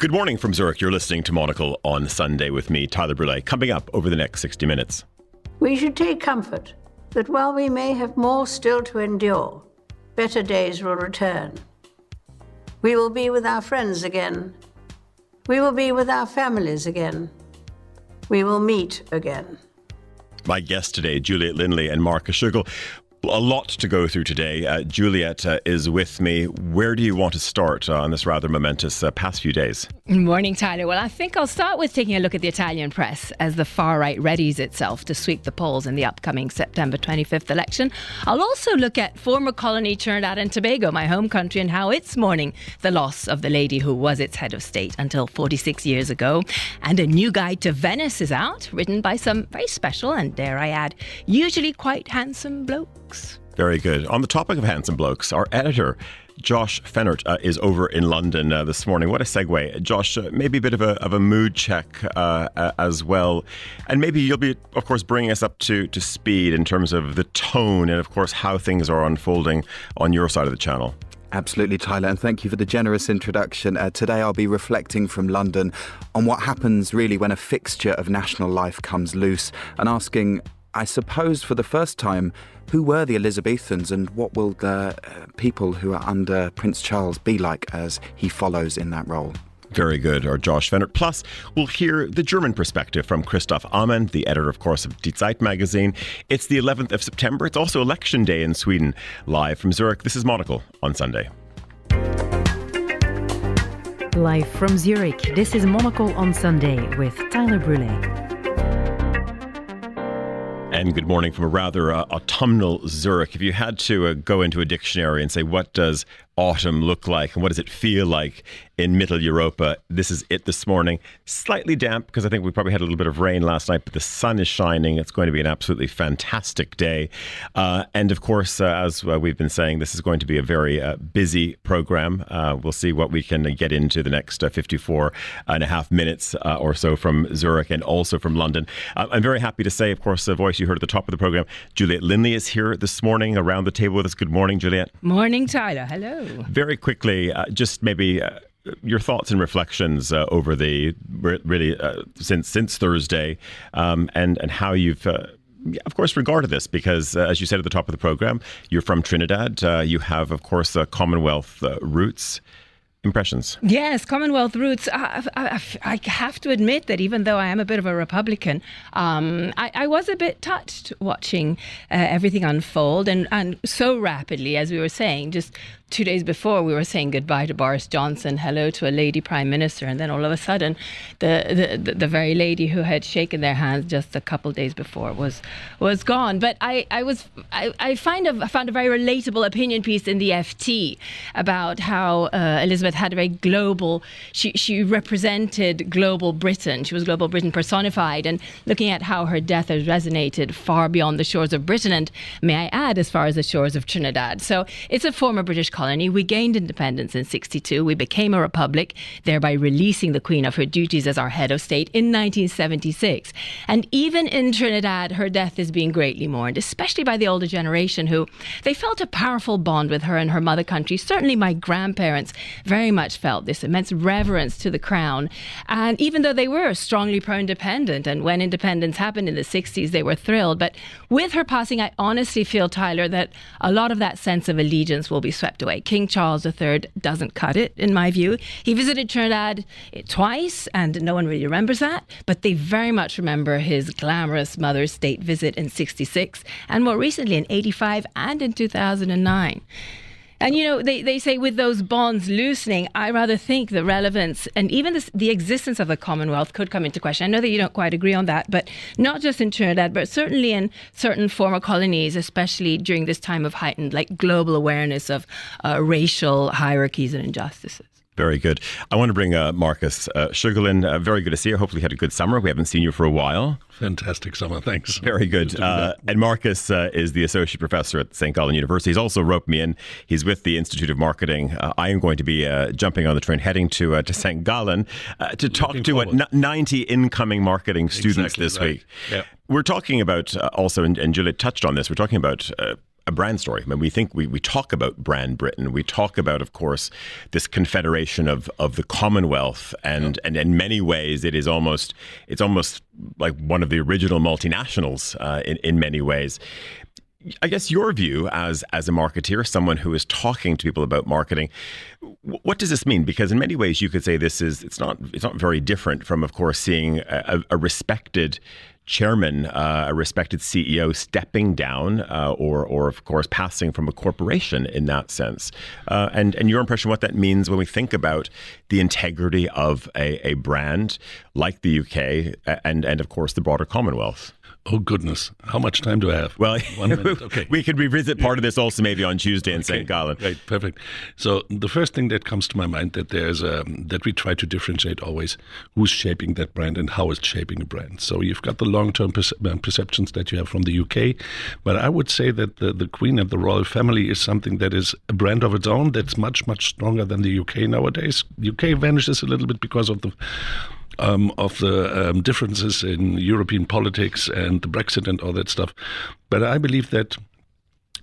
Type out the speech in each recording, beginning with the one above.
Good morning from Zurich. You're listening to Monocle on Sunday with me, Tyler Brûlé. Coming up over the next 60 minutes. We should take comfort that while we may have more still to endure, better days will return. We will be with our friends again. We will be with our families again. We will meet again. My guests today, Juliet Linley and Marcus Schögel, a lot to go through today. Uh, Juliet uh, is with me. Where do you want to start uh, on this rather momentous uh, past few days? Morning, Tyler. Well, I think I'll start with taking a look at the Italian press as the far right readies itself to sweep the polls in the upcoming September 25th election. I'll also look at former colony Trinidad and Tobago, my home country, and how it's mourning the loss of the lady who was its head of state until 46 years ago. And a new guide to Venice is out, written by some very special and, dare I add, usually quite handsome blokes blokes. Very good. On the topic of handsome blokes, our editor, Josh Fehnert, uh, is over in London uh, this morning. What a segue. Josh, uh, maybe a bit of a, of a mood check uh, as well. And maybe you'll be, of course, bringing us up to, to speed in terms of the tone and, of course, how things are unfolding on your side of the channel. Absolutely, Tyler, and thank you for the generous introduction. Uh, today, I'll be reflecting from London on what happens really when a fixture of national life comes loose and asking, I suppose, for the first time, who were the Elizabethans and what will the uh, people who are under Prince Charles be like as he follows in that role? Very good, or Josh Fehnert. Plus, we'll hear the German perspective from Christoph Amend, the editor, of course, of Die Zeit magazine. It's the 11th of September. It's also election day in Sweden. Live from Zurich, this is Monocle on Sunday. Live from Zurich, this is Monocle on Sunday with Tyler Brûlé. And good morning from a rather uh, autumnal Zurich. If you had to uh, go into a dictionary and say, what does autumn look like and what does it feel like in Middle Europa. This is it this morning. Slightly damp because I think we probably had a little bit of rain last night, but the sun is shining. It's going to be an absolutely fantastic day. Uh, and of course, uh, as uh, we've been saying, this is going to be a very uh, busy program. Uh, we'll see what we can get into the next uh, 54 and a half minutes or so from Zurich and also from London. I'm very happy to say, of course, the voice you heard at the top of the program, Juliet Linley is here this morning around the table with us. Good morning, Juliet. Morning, Tyler. Hello. Very quickly, uh, just maybe uh, your thoughts and reflections uh, over the really uh, since since Thursday, um, and and how you've. Uh, of course, regarded this because, uh, as you said at the top of the program, you're from Trinidad. you have, of course, Commonwealth roots impressions. Yes, Commonwealth roots. I, I, I, have to admit that even though I am a bit of a Republican, um, I, I, was a bit touched watching uh, everything unfold and, and so rapidly, as we were saying, just two days before we were saying goodbye to Boris Johnson, hello to a lady prime minister, and then all of a sudden, the the, the very lady who had shaken their hands just a couple days before was was gone. But I, I was I, I find a, found a very relatable opinion piece in the FT about how uh, Elizabeth had a very global. She she represented global Britain. She was global Britain personified, and looking at how her death has resonated far beyond the shores of Britain, and may I add, as far as the shores of Trinidad. So it's a former British colony. We gained independence in 62. We became a republic, thereby releasing the Queen of her duties as our head of state in 1976. And even in Trinidad, her death is being greatly mourned, especially by the older generation who they felt a powerful bond with her and her mother country. Certainly, my grandparents very much felt this immense reverence to the crown. And even though they were strongly pro independent, and when independence happened in the 60s, they were thrilled. But with her passing, I honestly feel, Tyler, that a lot of that sense of allegiance will be swept away. King Charles III doesn't cut it, in my view. He visited Trinidad twice, and no one really remembers that, but they very much remember his glamorous Mother's State visit in 66, and more recently in 85 and in 2009. And you know, they, they say with those bonds loosening, I rather think the relevance and even the existence of the Commonwealth could come into question. I know that you don't quite agree on that, but not just in Trinidad, but certainly in certain former colonies, especially during this time of heightened like global awareness of uh, racial hierarchies and injustices. Very good. I want to bring uh, Marcus uh, Sugarlin. Uh, very good to see you. Hopefully, you had a good summer. We haven't seen you for a while. Fantastic summer. Thanks. Very good. uh, and Marcus uh, is the associate professor at St. Gallen University. He's also roped me in. He's with the Institute of Marketing. Uh, I am going to be uh, jumping on the train heading to uh, to St. Gallen uh, to talk Looking to what, 90 incoming marketing students exactly this right. week. Yep. We're talking about also, and, and Juliet touched on this. We're talking about a brand story. I mean, we think we, we talk about brand Britain. We talk about, of course, this confederation of, of the Commonwealth, and, and in many ways, it is almost it's almost like one of the original multinationals uh, in in many ways. I guess your view as as a marketeer, someone who is talking to people about marketing, what does this mean? Because in many ways, you could say this is it's not it's not very different from, of course, seeing a, a respected chairman, uh, a respected CEO, stepping down, uh, or or of course passing from a corporation in that sense. Uh, and and your impression what that means when we think about the integrity of a, a brand like the UK and and of course the broader Commonwealth. Oh goodness, how much time do I have? Well, one minute. Okay, we could revisit part of this also maybe on Tuesday in okay. St. Gallen. Right, perfect. So the first thing that comes to my mind that there's a, um, that we try to differentiate always who's shaping that brand and how it's shaping a brand. So you've got the long-term uh, perceptions that you have from the UK, but I would say that the, the Queen and the royal family is something that is a brand of its own that's much much stronger than the UK nowadays. UK vanishes a little bit because of the um, of the um, differences in European politics and the Brexit and all that stuff. But I believe that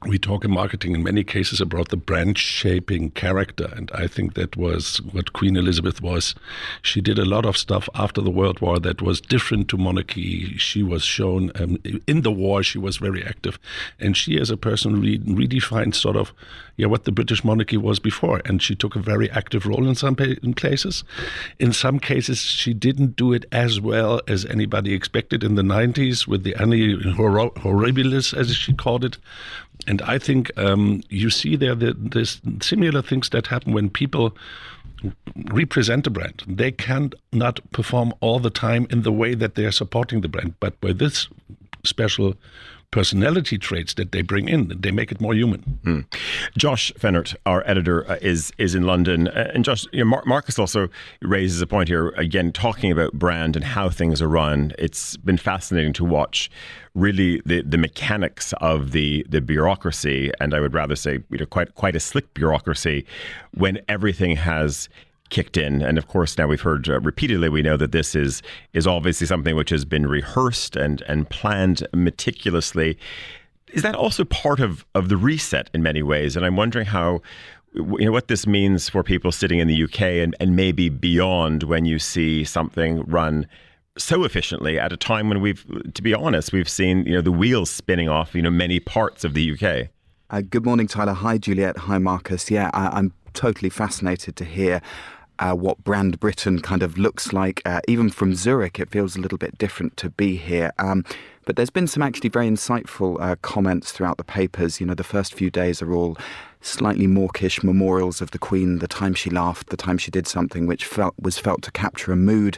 we talk in marketing in many cases about the brand shaping character. And I think that was what Queen Elizabeth was. She did a lot of stuff after the World War that was different to monarchy. She was shown um, in the war, she was very active. And she, as a person, re- redefined sort of yeah, what the British monarchy was before. And she took a very active role in some pa- in places. In some cases, she didn't do it as well as anybody expected in the 90s with the Annus Horribilis, as she called it and I think um, you see there that there's similar things that happen when people represent a brand. They can not perform all the time in the way that they are supporting the brand, but with this special personality traits that they bring in. They make it more human. Mm. Josh Fehnert, our editor, uh, is is in London, uh, and Josh, you know, Mar- Marcus also raises a point here again, talking about brand and how things are run. It's been fascinating to watch. Really, the, the mechanics of the the bureaucracy, and I would rather say, you know, quite quite a slick bureaucracy, when everything has kicked in. And of course, now we've heard uh, repeatedly, we know that this is is obviously something which has been rehearsed and and planned meticulously. Is that also part of of the reset in many ways? And I'm wondering how. You know what this means for people sitting in the UK and, and maybe beyond when you see something run so efficiently at a time when we've, to be honest, we've seen you know the wheels spinning off you know many parts of the UK. Uh, good morning, Tyler. Hi, Juliet. Hi, Marcus. Yeah, I, I'm totally fascinated to hear uh, what brand Britain kind of looks like. Uh, even from Zurich, it feels a little bit different to be here. Um, but there's been some actually very insightful uh, comments throughout the papers. You know, the first few days are all slightly mawkish memorials of the Queen, the time she laughed, the time she did something which felt was felt to capture a mood.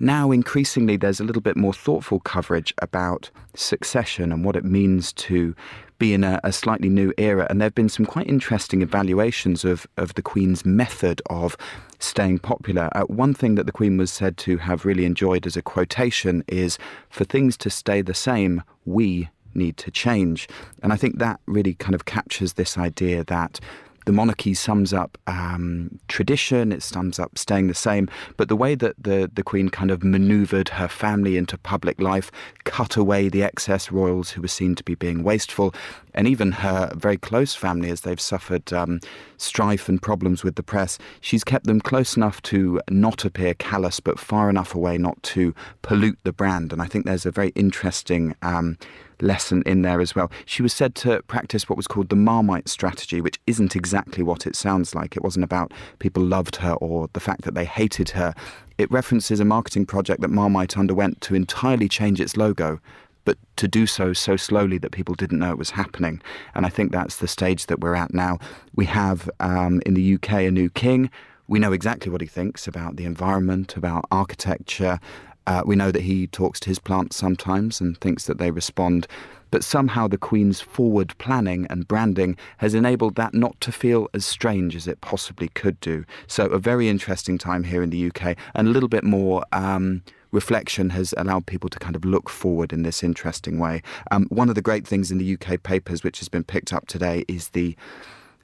Now, increasingly, there's a little bit more thoughtful coverage about succession and what it means to be in a, a, slightly new era. And there have been some quite interesting evaluations of, of the Queen's method of staying popular. Uh, one thing that the Queen was said to have really enjoyed as a quotation is for things to stay the same, we need to change. And I think that really kind of captures this idea that the monarchy sums up um, tradition, it sums up staying the same, but the way that the, the Queen kind of maneuvered her family into public life, cut away the excess royals who were seen to be being wasteful, and even her very close family, as they've suffered um, strife and problems with the press, she's kept them close enough to not appear callous, but far enough away not to pollute the brand. And I think there's a very interesting. Um, lesson in there as well. She was said to practice what was called the Marmite strategy, which isn't exactly what it sounds like. It wasn't about people loved her or the fact that they hated her. It references a marketing project that Marmite underwent to entirely change its logo but to do so so slowly that people didn't know it was happening. And I think that's the stage that we're at now. We have um, in the UK a new king. We know exactly what he thinks about the environment, about architecture, uh, we know that he talks to his plants sometimes and thinks that they respond, but somehow the Queen's forward planning and branding has enabled that not to feel as strange as it possibly could do. So, a very interesting time here in the UK, and a little bit more. Um, reflection has allowed people to kind of look forward in this interesting way. Um, one of the great things in the UK papers, which has been picked up today, is the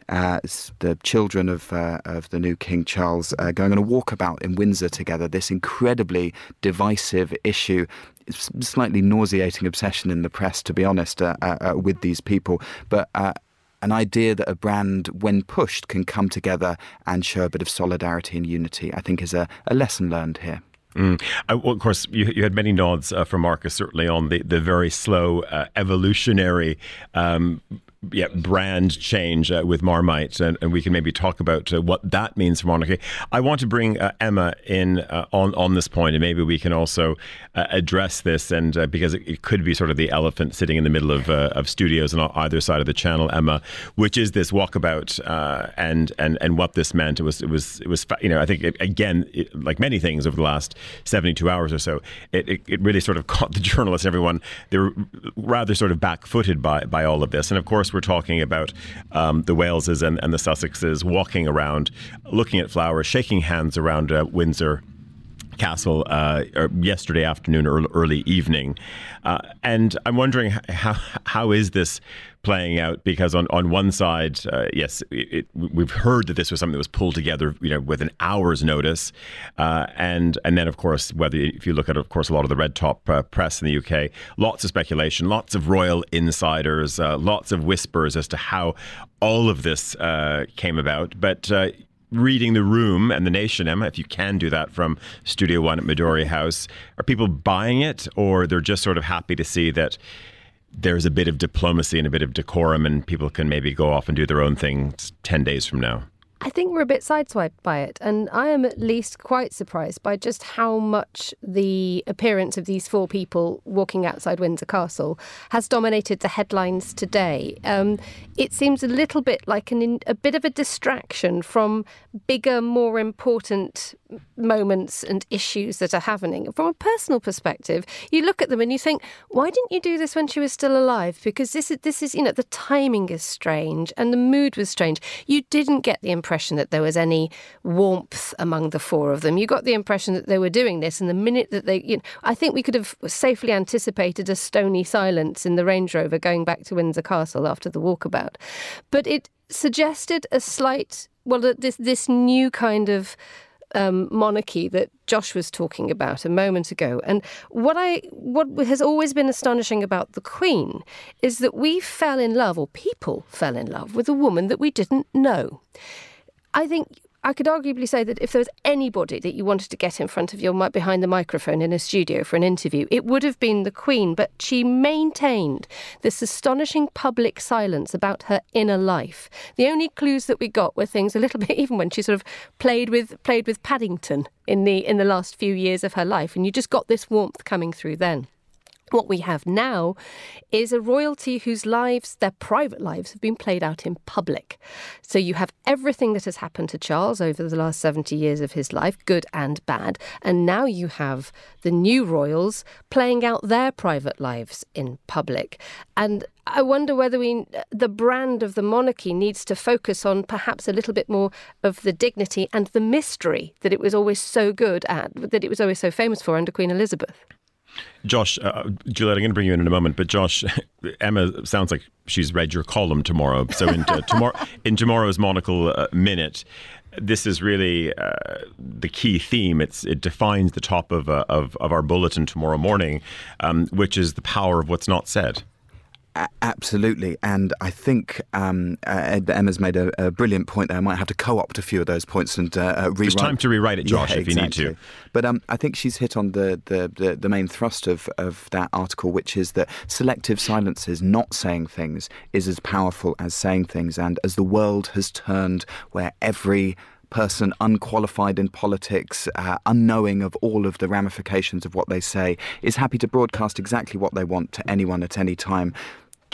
uh, the children of uh, of the new King Charles uh, going on a walkabout in Windsor together. This incredibly divisive issue slightly nauseating obsession in the press, to be honest, uh, uh, uh with these people. But an idea that a brand, when pushed, can come together and show a bit of solidarity and unity, I think is a, a lesson learned here. Mm. Uh, well, of course, you, you, had many nods uh, from Marcus, certainly on the, the very slow uh, evolutionary um, yeah, brand change uh, with Marmite, and, and, we can maybe talk about uh, what that means for Monarchy. I want to bring uh, Emma in uh, on on this point, and maybe we can also uh, address this, and uh, because it, it, could be sort of the elephant sitting in the middle of of studios on either side of the channel, Emma, which is this walkabout, and and and what this meant. It was it was it was you know I think it, again it, like many things over the last seventy two hours or so, it, it really sort of caught the journalists, everyone. They were rather sort of back footed by by all of this, and of course we're talking about um, the Waleses and, and the Sussexes walking around, looking at flowers, shaking hands around uh, Windsor Castle uh, er, yesterday afternoon or early evening, uh, and I'm wondering how how is this playing out? Because on, on one side, uh, yes, it, it, we've heard that this was something that was pulled together, you know, with an hour's notice, uh, and and then of course, whether if you look at of course a lot of the red top uh, press in the UK, lots of speculation, lots of royal insiders, uh, lots of whispers as to how all of this came about, but. Reading the room and the nation, Emma, if you can do that from Studio One at Midori House, are people buying it, or they're just sort of happy to see that there's a bit of diplomacy and a bit of decorum, and people can maybe go off and do their own thing 10 days from now. I think we're a bit sideswiped by it, and I am at least quite surprised by just how much the appearance of these four people walking outside Windsor Castle has dominated the headlines today. Um, it seems a little bit like an, a bit of a distraction from bigger, more important moments and issues that are happening. From a personal perspective, you look at them and you think, why didn't you do this when she was still alive? Because this is this is you know the timing is strange and the mood was strange. You didn't get the impression that there was any warmth among the four of them. You got the impression that they were doing this, and the minute that they, you know, I think we could have safely anticipated a stony silence in the Range Rover going back to Windsor Castle after the walkabout. But it suggested a slight, well, this this new kind of um, monarchy that Josh was talking about a moment ago. And what I what has always been astonishing about the Queen is that we fell in love, or people fell in love, with a woman that we didn't know. I think I could arguably say that if there was anybody that you wanted to get in front of your behind the microphone in a studio for an interview, it would have been the Queen. But she maintained this astonishing public silence about her inner life. The only clues that we got were things a little bit, even when she sort of played with played with Paddington in the in the last few years of her life, and you just got this warmth coming through then. What we have now is a royalty whose lives, their private lives, have been played out in public. So you have everything that has happened to Charles over the last 70 years of his life, good and bad. And now you have the new royals playing out their private lives in public. And I wonder whether we, the brand of the monarchy needs to focus on perhaps a little bit more of the dignity and the mystery that it was always so good at, that it was always so famous for under Queen Elizabeth. Josh, uh, Juliet, I'm going to bring you in in a moment, but Josh, Emma sounds like she's read your column tomorrow. So in, uh, tomorrow, in tomorrow's Monocle uh, Minute, this is really uh, the key theme. It's it defines the top of, uh, of, of our bulletin tomorrow morning, um, which is the power of what's not said absolutely, and I think um, uh, Emma's made a, a, brilliant point there. I might have to co-opt a few of those points and uh, uh rewrite. There's time to rewrite it, Josh, yeah, if exactly. you need to. But um, I think she's hit on the, the, the, the, main thrust of, of that article, which is that selective silences, not saying things, is as powerful as saying things. And as the world has turned where every person unqualified in politics, uh, unknowing of all of the ramifications of what they say, is happy to broadcast exactly what they want to anyone at any time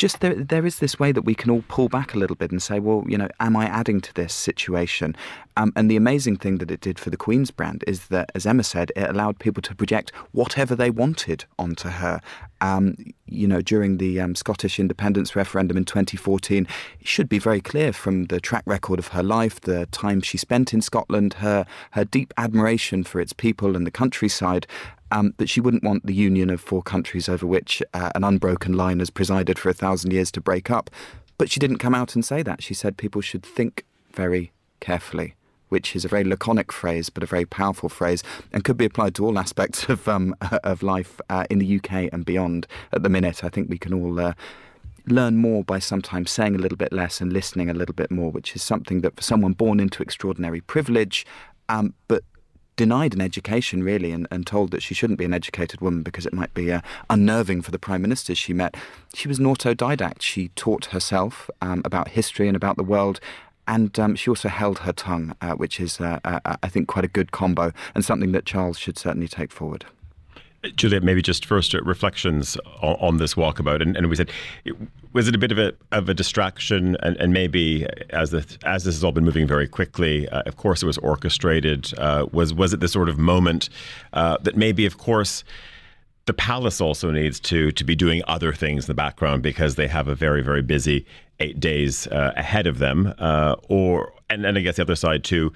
just there, there is this way that we can all pull back a little bit and say, well, you know, am I adding to this situation? Um, and the amazing thing that it did for the Queen's brand is that, as Emma said, it allowed people to project whatever they wanted onto her. Um, you know, during the um, Scottish independence referendum in 2014, it should be very clear from the track record of her life, the time she spent in Scotland, her her deep admiration for its people and the countryside, um, that she wouldn't want the union of four countries over which uh, an unbroken line has presided for a thousand years to break up. But she didn't come out and say that. She said people should think very carefully which is a very laconic phrase, but a very powerful phrase, and could be applied to all aspects of um, of life uh, in the UK and beyond. At the minute, I think we can all. Uh, learn more by sometimes saying a little bit less and listening a little bit more, which is something that for someone born into extraordinary privilege, um, but denied an education really and, and, told that she shouldn't be an educated woman because it might be uh, unnerving for the prime ministers she met. She was an autodidact. She taught herself um, about history and about the world. And um, she also held her tongue, uh, which is, uh, uh I think, quite a good combo and something that Charles should certainly take forward. Juliet, maybe just first uh, reflections on, on this walkabout, and, and, we said, was it a bit of a of a distraction, and, and maybe as the, as this has all been moving very quickly, uh, of course it was orchestrated. Uh, was was it the sort of moment uh, that maybe, of course, the palace also needs to to be doing other things in the background because they have a very very busy eight days uh, ahead of them, uh, or and, and I guess the other side too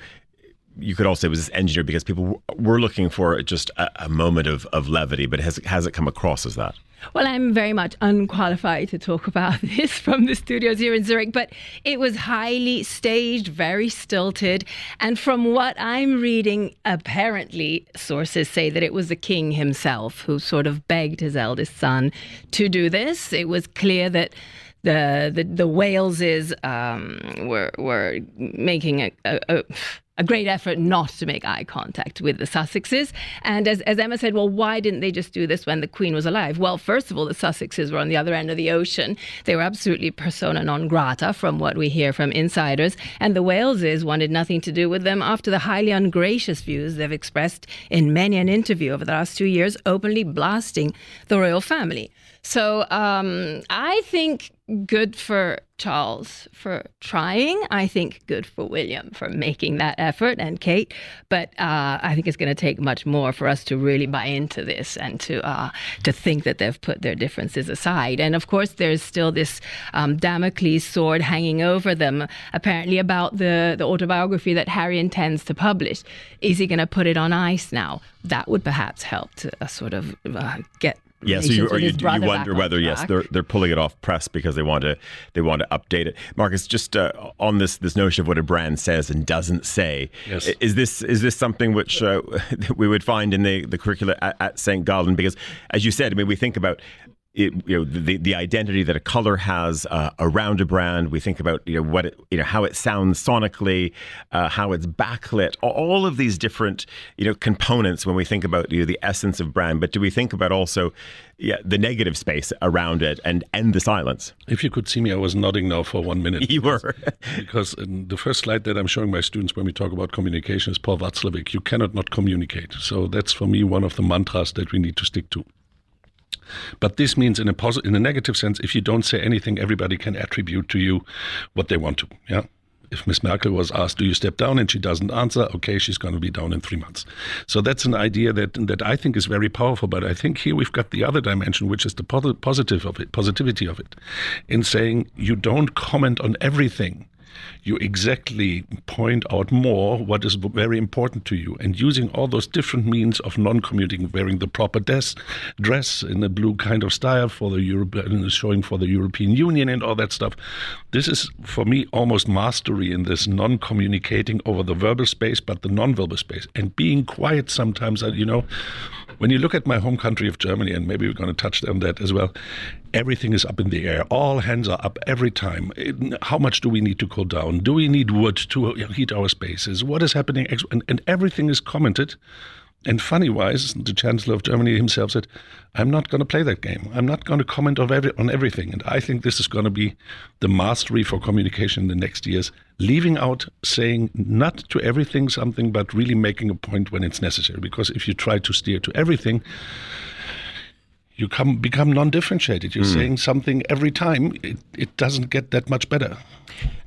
you could also say it was engineered because people were looking for just a, a moment of, of levity, but has, has it come across as that? Well, I'm very much unqualified to talk about this from the studios here in Zurich, but it was highly staged, very stilted. And from what I'm reading, apparently sources say that it was the king himself who sort of begged his eldest son to do this. It was clear that the the, the Waleses um, were were making a, a, a great effort not to make eye contact with the Sussexes. And as, as Emma said, well, why didn't they just do this when the Queen was alive? Well, first of all, the Sussexes were on the other end of the ocean. They were absolutely persona non grata, from what we hear from insiders. And the Waleses wanted nothing to do with them after the highly ungracious views they've expressed in many an interview over the last two years, openly blasting the royal family. So um, I think good for Charles for trying. I think good for William for making that effort and Kate. But uh, I think it's going to take much more for us to really buy into this and to uh, to think that they've put their differences aside. And of course, there's still this um, Damocles sword hanging over them, apparently about the the autobiography that Harry intends to publish. Is he going to put it on ice now? That would perhaps help to uh, sort of uh, get yeah, so you, or you, you wonder whether yes they're they're pulling it off press because they want to they want to update it. Marcus, just uh, on this this notion of what a brand says and doesn't say, yes. is this is this something which uh, we would find in the the curricula at, at St. Gallen? Because as you said, I mean, we think about it, you know the the identity that a color has uh, around a brand. We think about you know what it, you know how it sounds sonically, uh, how it's backlit, all of these different you know components when we think about you know, the essence of brand. But do we think about also yeah, the negative space around it and end the silence? If you could see me, I was nodding now for one minute. You were because the first slide that I'm showing my students when we talk about communication is Paul Watzlawick. You cannot not communicate. So that's for me one of the mantras that we need to stick to. But this means, in a positive, in a negative sense, if you don't say anything, everybody can attribute to you what they want to. Yeah. If Miss Merkel was asked, "Do you step down?" and she doesn't answer, okay, she's going to be down in three months. So that's an idea that that I think is very powerful. But I think here we've got the other dimension, which is the positive of it, positivity of it, in saying you don't comment on everything you exactly point out more what is very important to you. And using all those different means of non-commuting wearing the proper des- dress in a blue kind of style for the European showing for the European Union and all that stuff. This is for me almost mastery in this non-communicating over the verbal space but the non-verbal space. And being quiet sometimes uh, you know when you look at my home country of Germany, and maybe we're going to touch on that as well, everything is up in the air. All hands are up every time. How much do we need to cool down? Do we need wood to heat our spaces? What is happening? And, and everything is commented and funny wise, the Chancellor of Germany himself said, I'm not going to play that game. I'm not going to comment on, every, on everything. And I think this is going to be the mastery for communication in the next years, leaving out saying not to everything something, but really making a point when it's necessary. Because if you try to steer to everything, you come become non-differentiated. You're mm. saying something every time. It, it doesn't get that much better.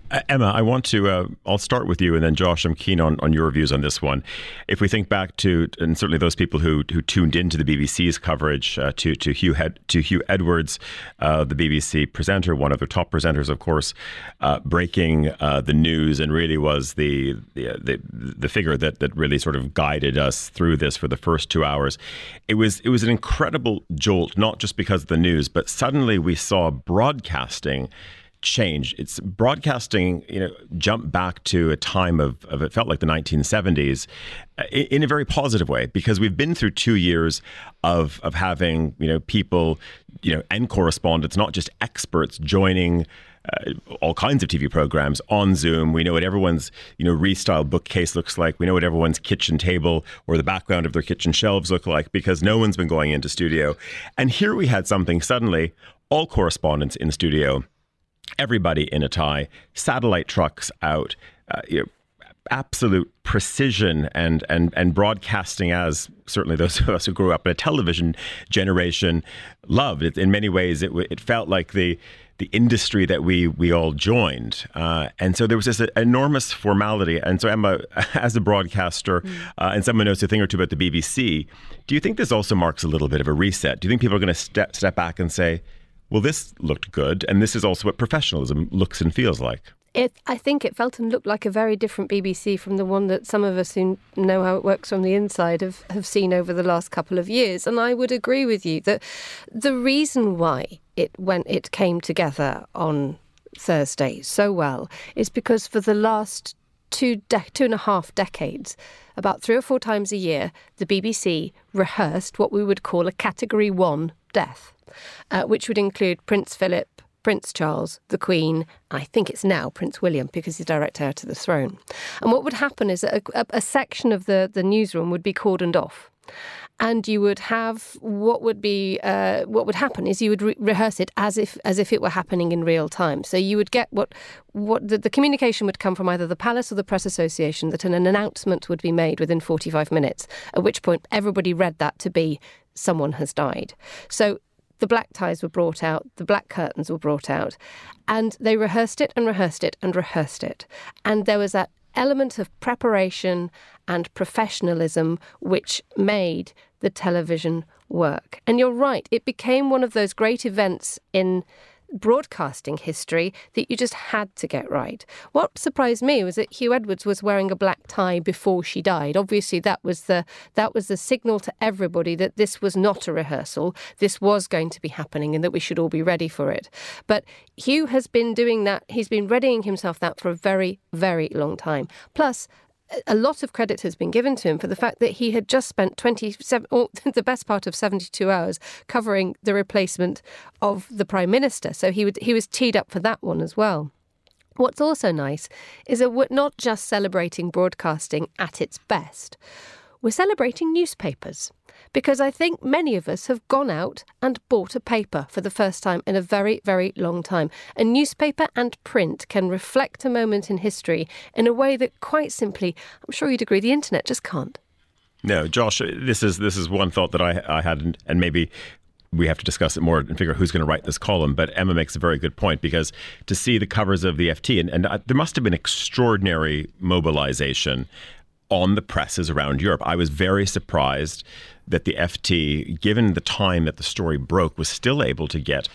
Uh, Emma, I want to. Uh, I'll start with you, and then Josh. I'm keen on, on your views on this one. If we think back to, and certainly those people who who tuned into the BBC's coverage uh, to to Huw to Huw Edwards, uh, the BBC presenter, one of their top presenters, of course, uh, breaking the news, and really was the, the the the figure that that really sort of guided us through this for the first two hours. It was it was an incredible jolt, not just because of the news, but suddenly we saw broadcasting changed. It's broadcasting, you know, jumped back to a time of, of it felt like the 1970s uh, in, in, a very positive way because we've been through two years of of having, you know, people, you know, and correspondents, not just experts joining uh, all kinds of TV programs on Zoom. We know what everyone's, you know, restyled bookcase looks like. We know what everyone's kitchen table or the background of their kitchen shelves look like because no one's been going into studio. And here we had something suddenly all correspondents in studio, everybody in a tie, satellite trucks out, uh, you know, absolute precision and and and broadcasting as certainly those of us who grew up in a television generation loved it in many ways it it felt like the the industry that we we all joined, uh, and so there was this enormous formality. And so, Emma, as a broadcaster mm. uh, and someone knows a thing or two about the BBC, do you think this also marks a little bit of a reset? Do you think people are going to step step back and say, "Well, this looked good," and this is also what professionalism looks and feels like? It, I think it felt and looked like a very different BBC from the one that some of us who know how it works from the inside have, have seen over the last couple of years. And I would agree with you that the reason why it when it came together on Thursday so well is because for the last two de- two and a half decades, about three or four times a year, the BBC rehearsed what we would call a Category One death, uh, which would include Prince Philip, Prince Charles, the Queen, I think it's now Prince William because he's direct heir to the throne. And what would happen is that a, a, section of the, the newsroom would be cordoned off and you would have what would be uh, what would happen is you would re- rehearse it as if as if it were happening in real time. So you would get what what the, the, communication would come from either the palace or the press association that an, an announcement would be made within 45 minutes. At which point everybody read that to be someone has died. So the black ties were brought out, the black curtains were brought out, and they rehearsed it and rehearsed it and rehearsed it. And there was that element of preparation and professionalism which made the television work. And you're right, it became one of those great events in broadcasting history that you just had to get right. What surprised me was that Huw Edwards was wearing a black tie before she died. Obviously that was the that was the signal to everybody that this was not a rehearsal. This was going to be happening and that we should all be ready for it. But Huw has been doing that. He's been readying himself that for a very very long time. Plus a lot of credit has been given to him for the fact that he had just spent 27 or the best part of 72 hours covering the replacement of the prime minister. So he would he was teed up for that one as well. What's also nice is that we're not just celebrating broadcasting at its best we're celebrating newspapers because I think many of us have gone out and bought a paper for the first time in a very, very long time. A newspaper and print can reflect a moment in history in a way that, quite simply, I'm sure you'd agree, the internet just can't. No, Josh, this is this is one thought that I, I had, and maybe we have to discuss it more and figure out who's going to write this column. But Emma makes a very good point because to see the covers of the FT, and, and uh, there must have been extraordinary mobilization on the presses around Europe. I was very surprised that the FT, given the time that the story broke, was still able to get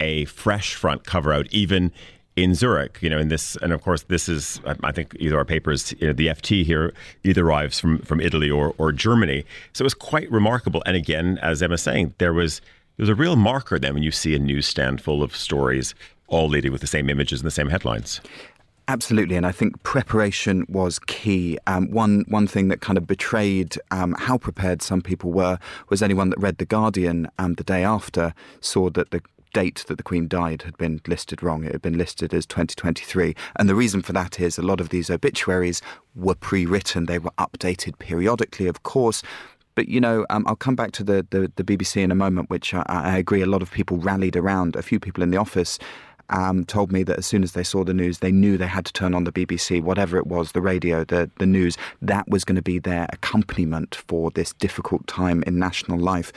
a fresh front cover out, even in Zurich, you know, in this, and of course, this is, I think, either our papers, you know, the FT here either arrives from from Italy or or Germany, so it was quite remarkable. And again, as Emma's saying, there was there was a real marker then when you see a newsstand full of stories all leading with the same images and the same headlines. Absolutely, and I think preparation was key. Um, one one thing that kind of betrayed um, how prepared some people were was anyone that read the Guardian um, the day after saw that the date that the Queen died had been listed wrong. It had been listed as 2023. And the reason for that is a lot of these obituaries were pre written, they were updated periodically, of course. But, you know, um, I'll come back to the, the, the, BBC in a moment, which I, I agree a lot of people rallied around. A few people in the office um, told me that as soon as they saw the news, they knew they had to turn on the BBC, whatever it was, the radio, the, the news. That was going to be their accompaniment for this difficult time in national life.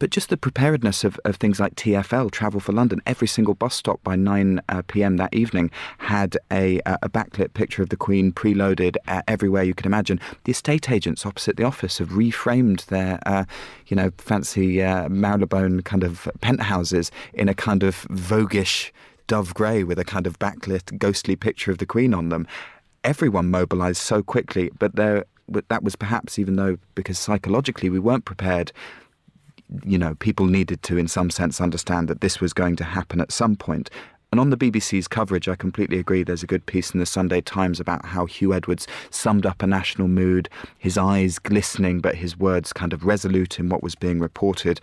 But just the preparedness of, of things like TFL, Travel for London, every single bus stop by 9 uh, p.m. that evening had a, a backlit picture of the Queen preloaded uh, everywhere you could imagine. The estate agents opposite the office have reframed their, uh, you know, fancy uh, Marylebone kind of penthouses in a kind of voguish dove grey with a kind of backlit, ghostly picture of the Queen on them. Everyone mobilised so quickly, but there, that was perhaps even though because psychologically we weren't prepared. You know, people needed to, in some sense, understand that this was going to happen at some point. And on the BBC's coverage, I completely agree. There's a good piece in the Sunday Times about how Huw Edwards summed up a national mood, his eyes glistening, but his words kind of resolute in what was being reported.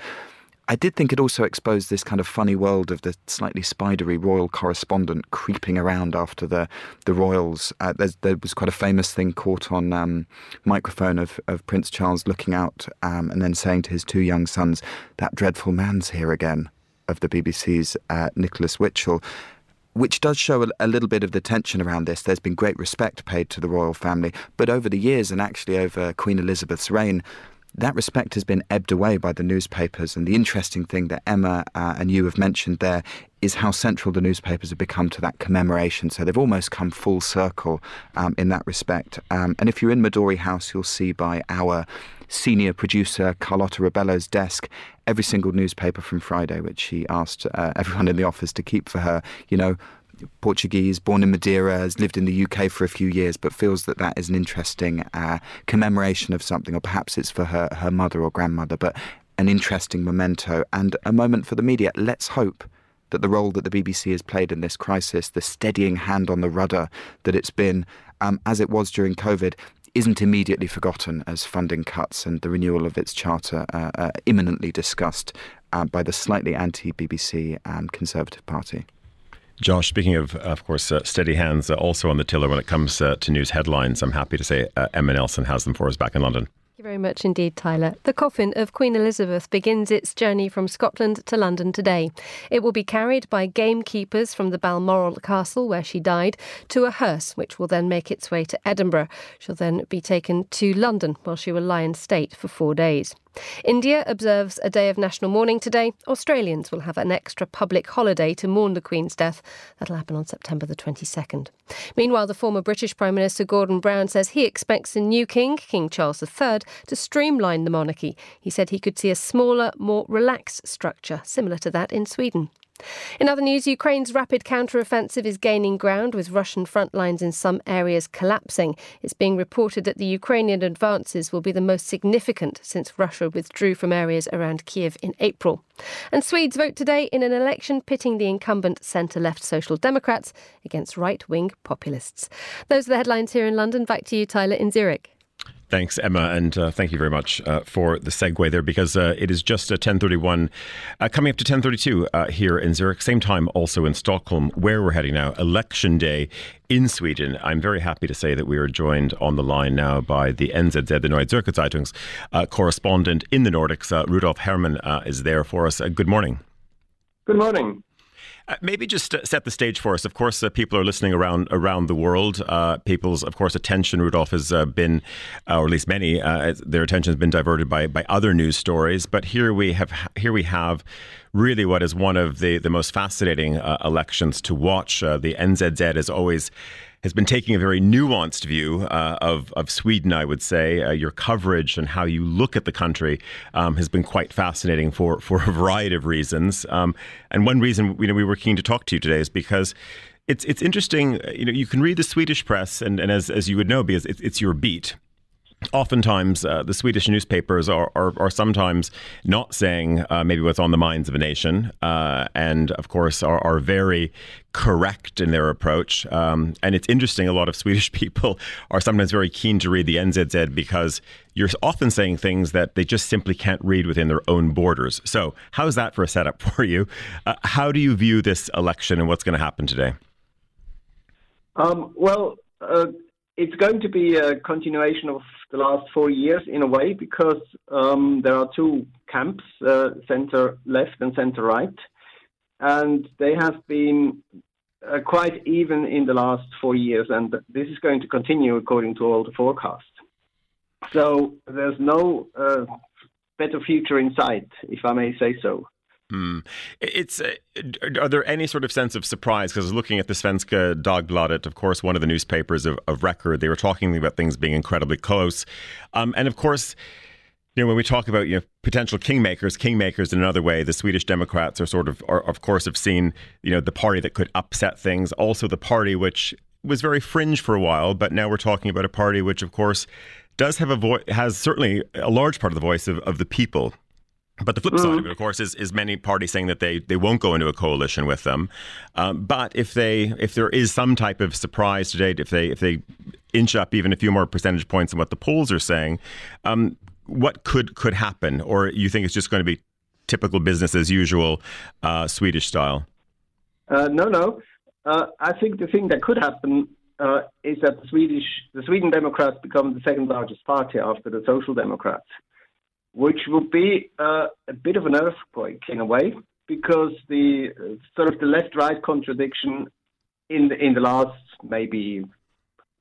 I did think it also exposed this kind of funny world of the slightly spidery royal correspondent creeping around after the the royals. Uh, there was quite a famous thing caught on um, microphone of, of Prince Charles looking out um, and then saying to his two young sons, "That dreadful man's here again." Of the BBC's uh, Nicholas Witchell which does show a, a, little bit of the tension around this. There's been great respect paid to the royal family, but over the years, and actually over Queen Elizabeth's reign, that respect has been ebbed away by the newspapers. And the interesting thing that Emma uh, and you have mentioned there is how central the newspapers have become to that commemoration. So they've almost come full circle um, in that respect. Um, and if you're in Midori House, you'll see by our senior producer Carlotta Rebello's desk every single newspaper from Friday, which she asked uh, everyone in the office to keep for her. You know, Portuguese, born in Madeira, has lived in the UK for a few years, but feels that that is an interesting uh, commemoration of something, or perhaps it's for her, her mother or grandmother, but an interesting memento and a moment for the media. Let's hope that the role that the BBC has played in this crisis, the steadying hand on the rudder that it's been, um, as it was during COVID, isn't immediately forgotten as funding cuts and the renewal of its charter uh, uh, imminently discussed uh, by the slightly anti BBC and Conservative Party. Josh, speaking of, of course, uh, steady hands uh, also on the tiller when it comes uh, to news headlines, I'm happy to say uh, Emma Nelson has them for us back in London. Thank you very much indeed, Tyler. The coffin of Queen Elizabeth begins its journey from Scotland to London today. It will be carried by gamekeepers from the Balmoral Castle, where she died, to a hearse, which will then make its way to Edinburgh. She'll then be taken to London, where she will lie in state for four days. India observes a day of national mourning today. Australians will have an extra public holiday to mourn the Queen's death. That'll happen on September the 22nd. Meanwhile, the former British Prime Minister Gordon Brown says he expects the new king, King Charles III, to streamline the monarchy. He said he could see a smaller, more relaxed structure, similar to that in Sweden. In other news, Ukraine's rapid counteroffensive is gaining ground with Russian front lines in some areas collapsing. It's being reported that the Ukrainian advances will be the most significant since Russia withdrew from areas around Kiev in April. And Swedes vote today in an election pitting the incumbent centre left Social Democrats against right wing populists. Those are the headlines here in London. Back to you, Tyler, in Zurich. Thanks, Emma, and uh, thank you very much uh, for the segue there because uh, it is just 10:31, uh, coming up to 10:32 uh, here in Zurich. Same time, also in Stockholm, where we're heading now. Election day in Sweden. I'm very happy to say that we are joined on the line now by the NZZ, the Neue Zürcher Zeitungs uh, correspondent in the Nordics. Rudolf Hermann is there for us. good morning. Good morning. Uh, maybe just set the stage for us. Of course, uh, people are listening around around the world. Uh, people's, of course, attention, Rudolf, has uh, been, uh, or at least many, uh, their attention has been diverted by by other news stories. But here we have here we have really what is one of the the most fascinating elections to watch. the NZZ is always has been taking a very nuanced view uh, of, of Sweden, I would say. Uh, your coverage and how you look at the country um, has been quite fascinating for, for a variety of reasons. Um, and one reason you know, we were keen to talk to you today is because it's it's interesting. You know, you can read the Swedish press, and, and as, as you would know, because it's, it's your beat oftentimes uh, the Swedish newspapers are, are, are sometimes not saying uh, maybe what's on the minds of a nation, uh, and of course are, are very correct in their approach. Um, and it's interesting, a lot of Swedish people are sometimes very keen to read the NZZ because you're often saying things that they just simply can't read within their own borders. So, how's that for a setup for you? Uh, how do you view this election and what's going to happen today? Um, well, uh, it's going to be a continuation of the last four years in a way because um, there are two camps, uh, center left and center right, and they have been uh, quite even in the last four years, and this is going to continue according to all the forecasts. So there's no uh, better future in sight, if I may say so. Hmm. It's uh, are there any sort of sense of surprise? Because looking at the Svenska Dagbladet, of course, one of the newspapers of, of record, they were talking about things being incredibly close, um, and of course. You know, when we talk about you know potential kingmakers, kingmakers in another way, the Swedish Democrats are sort of, are, of course, have seen you know the party that could upset things. Also, the party which was very fringe for a while, but now we're talking about a party which, of course, does have a voice, has certainly a large part of the voice of, of the people But the flip side of it, of course, is, is many parties saying that they, they won't go into a coalition with them. Um, but if they if there is some type of surprise today, if they if they inch up even a few more percentage points than what the polls are saying, um, what could could happen? Or you think it's just going to be typical business as usual, uh, Swedish style? Uh, no, no. Uh, I think the thing that could happen uh, is that the Swedish the Sweden Democrats become the second largest party after the Social Democrats which will be uh, a bit of an earthquake in a way, because the uh, sort of the left-right contradiction in the, in the last maybe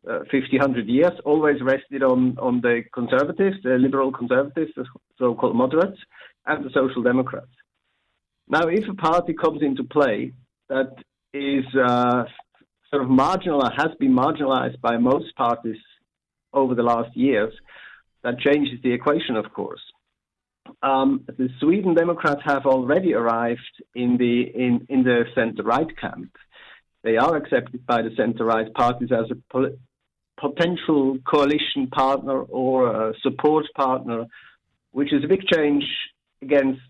uh, 50, 100 years always rested on, on the conservatives, the liberal conservatives, the so-called moderates, and the social democrats. Now, if a party comes into play that is uh, sort of marginalized, has been marginalized by most parties over the last years, that changes the equation, of course um, the Sweden Democrats have already arrived in the in, in the centre right camp. They are accepted by the centre right parties as a pol- potential coalition partner or a support partner, which is a big change against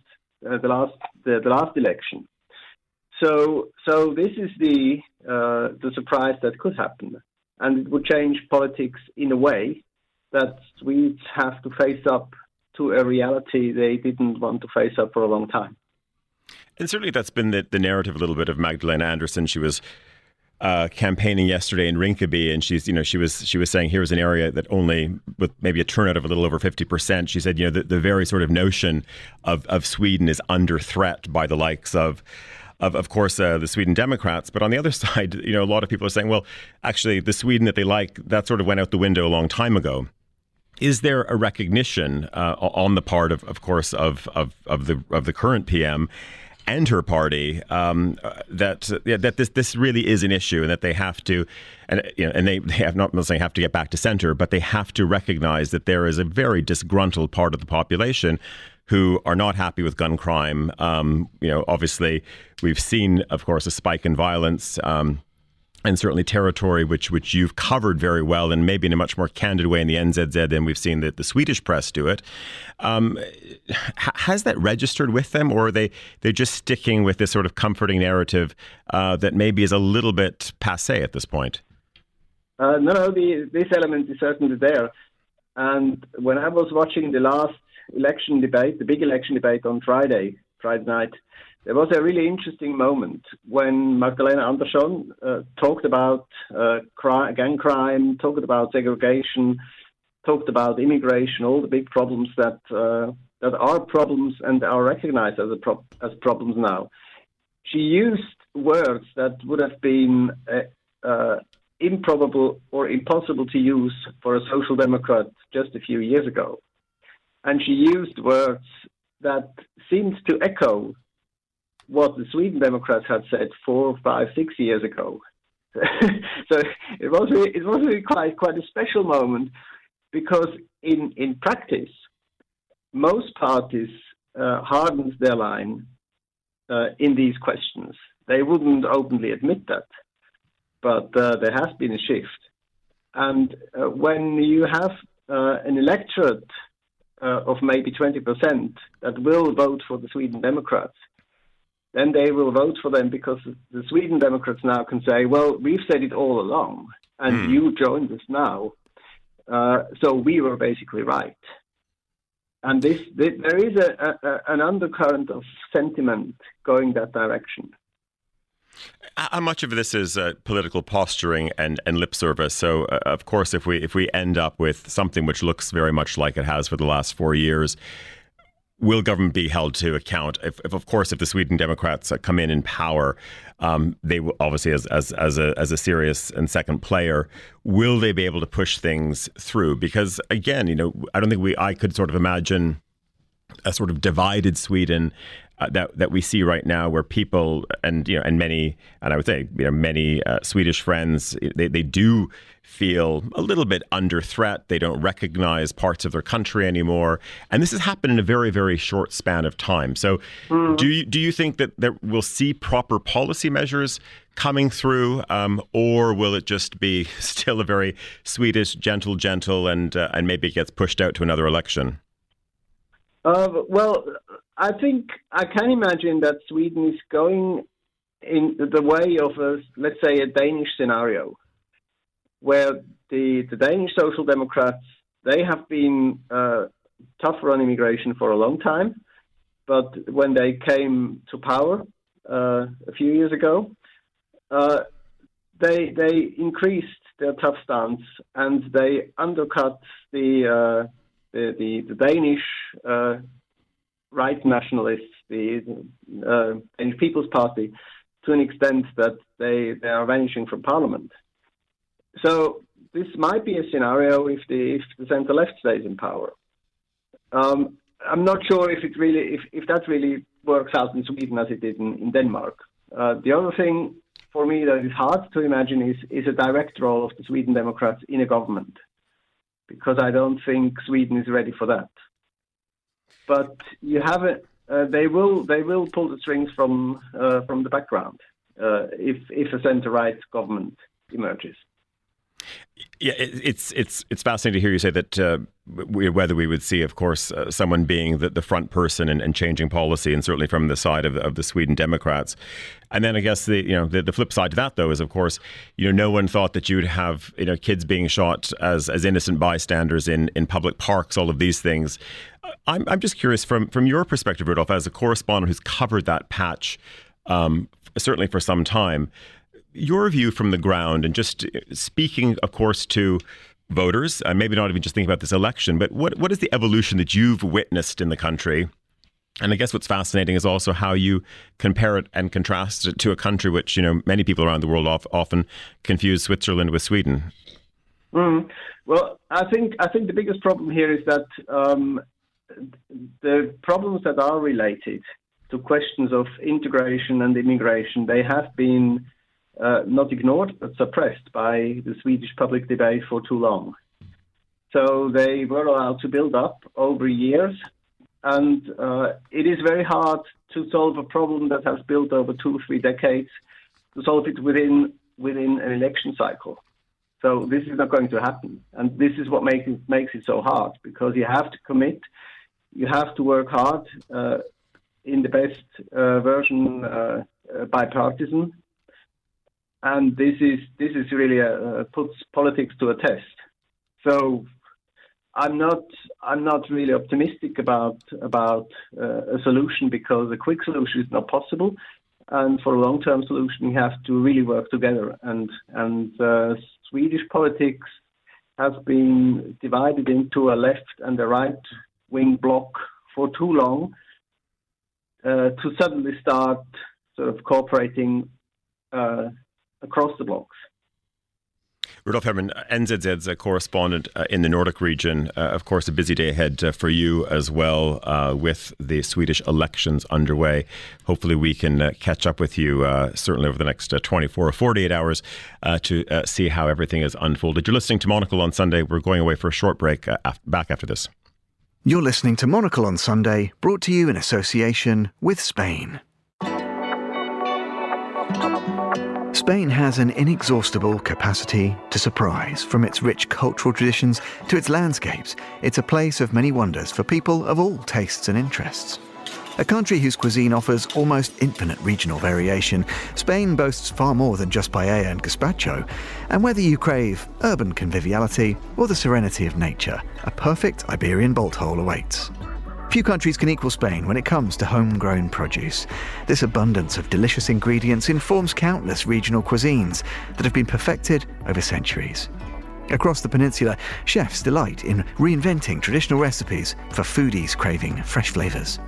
uh, the last the, the, last election. So so this is the uh, the surprise that could happen, and it would change politics in a way that Swedes have to face up to a reality they didn't want to face up for a long time. And certainly that's been the, the narrative a little bit of Magdalena Andersson. She was uh, campaigning yesterday in Rinkeby, and she's you know she was she was saying here's an area that only with maybe a turnout of a little over fifty percent. She said you know the, the very sort of notion of of Sweden is under threat by the likes of. Of, of course, uh, the Sweden Democrats. But on the other side, you know, a lot of people are saying, well, actually, the Sweden that they like, that sort of went out the window a long time ago. Is there a recognition uh, on the part of, of course, of, of, of the of the current PM and her party um, that yeah, that this this really is an issue and that they have to and you know and they, they have not saying have to get back to center, but they have to recognize that there is a very disgruntled part of the population who are not happy with gun crime. Um, you know, obviously, we've seen, of course, a spike in violence. Um, and certainly territory which which you've covered very well and maybe in a much more candid way in the NZZ than we've seen the, the Swedish press do it. Um, has that registered with them, or are they they're just sticking with this sort of comforting narrative uh, that maybe is a little bit passe at this point? Uh, no, no, the, this element is certainly there. And when I was watching the last election debate, the big election debate on Friday, Friday night, there was a really interesting moment when Magdalena Andersson uh, talked about uh, crime, gang crime, talked about segregation, talked about immigration, all the big problems that uh, that are problems and are recognized as pro- as problems now. She used words that would have been uh, uh, improbable or impossible to use for a social democrat just a few years ago, and she used words that seemed to echo what the Sweden Democrats had said four, five, six years ago. so it was really, it was really quite quite a special moment because in in practice, most parties uh, hardened their line uh, in these questions. They wouldn't openly admit that, but uh, there has been a shift. And uh, when you have uh, an electorate uh, of maybe 20% that will vote for the Sweden Democrats, then they will vote for them because the Sweden Democrats now can say, well, we've said it all along, and mm. you joined us now. Uh, so we were basically right. And this, this there is a, a, an undercurrent of sentiment going that direction. How much of this is uh, political posturing and, and lip service? So, uh, of course, if we if we end up with something which looks very much like it has for the last four years, will government be held to account? If, if of course, if the Sweden Democrats come in in power, um, they will obviously as, as as a as a serious and second player, will they be able to push things through? Because again, you know, I don't think we I could sort of imagine a sort of divided Sweden uh, that that we see right now, where people and you know and many and I would say you know many uh, Swedish friends they they do feel a little bit under threat. They don't recognize parts of their country anymore, and this has happened in a very very short span of time. So, mm. do you do you think that that we'll see proper policy measures? coming through, um, or will it just be still a very Swedish, gentle, gentle, and uh, and maybe it gets pushed out to another election? Uh, well, I think I can imagine that Sweden is going in the way of a, let's say, a Danish scenario, where the, the Danish Social Democrats they have been uh, tougher on immigration for a long time, but when they came to power uh, a few years ago, uh, they they increased their tough stance and they undercut the uh, the, the, the, Danish uh, right nationalists, the uh, People's Party, to an extent that they, they are vanishing from parliament. So this might be a scenario if the if the centre left stays in power. Um, I'm not sure if it really if, if that really works out in Sweden as it did in, in Denmark. Uh, the other thing for me that is hard to imagine is is a direct role of the Sweden Democrats in a government, because I don't think Sweden is ready for that. But you have it. Uh, they will they will pull the strings from uh, from the background uh, if if a centre right government emerges. Yeah, it's it's it's fascinating to hear you say that. Uh, whether we would see, of course, uh, someone being the, the front person and, and, changing policy, and certainly from the side of, of the Sweden Democrats. And then I guess the you know the, the, flip side to that though is of course you know no one thought that you'd have you know kids being shot as as innocent bystanders in in public parks, all of these things. I'm I'm just curious from from your perspective, Rudolf, as a correspondent who's covered that patch. Um, certainly for some time your view from the ground and just speaking, of course, to voters, uh, maybe not even just thinking about this election, but what, what is the evolution that you've witnessed in the country? And I guess what's fascinating is also how you compare it and contrast it to a country which, you know, many people around the world often confuse Switzerland with Sweden. Mm. Well, I think I think the biggest problem here is that um, the problems that are related to questions of integration and immigration they have been uh, not ignored but suppressed by the Swedish public debate for too long. So they were allowed to build up over years, and uh, it is very hard to solve a problem that has built over two, or three decades to solve it within within an election cycle. So this is not going to happen, and this is what makes it makes it so hard because you have to commit, you have to work hard uh, in the best uh, version uh, uh, bipartisan and this is this is really a, puts politics to a test. So I'm not I'm not really optimistic about about uh, a solution because a quick solution is not possible, and for a long term solution we have to really work together. And and uh, Swedish politics has been divided into a left and a right wing block for too long uh, to suddenly start sort of cooperating uh, across the blocks. Rudolf Hermann, NZZ's a correspondent uh, in the Nordic region. Uh, of course, a busy day ahead uh, for you as well uh, with the Swedish elections underway. Hopefully, we can uh, catch up with you uh, certainly over the next 24 or 48 hours to see how everything is unfolded. You're listening to Monocle on Sunday. We're going away for a short break. Af- back after this. You're listening to Monocle on Sunday, brought to you in association with Spain. Spain has an inexhaustible capacity to surprise. From its rich cultural traditions to its landscapes, it's a place of many wonders for people of all tastes and interests. A country whose cuisine offers almost infinite regional variation, Spain boasts far more than just paella and gazpacho. And whether you crave urban conviviality or the serenity of nature, a perfect Iberian bolt hole awaits. Few countries can equal Spain when it comes to homegrown produce. This abundance of delicious ingredients informs countless regional cuisines that have been perfected over centuries. Across the peninsula, chefs delight in reinventing traditional recipes for foodies craving fresh flavours.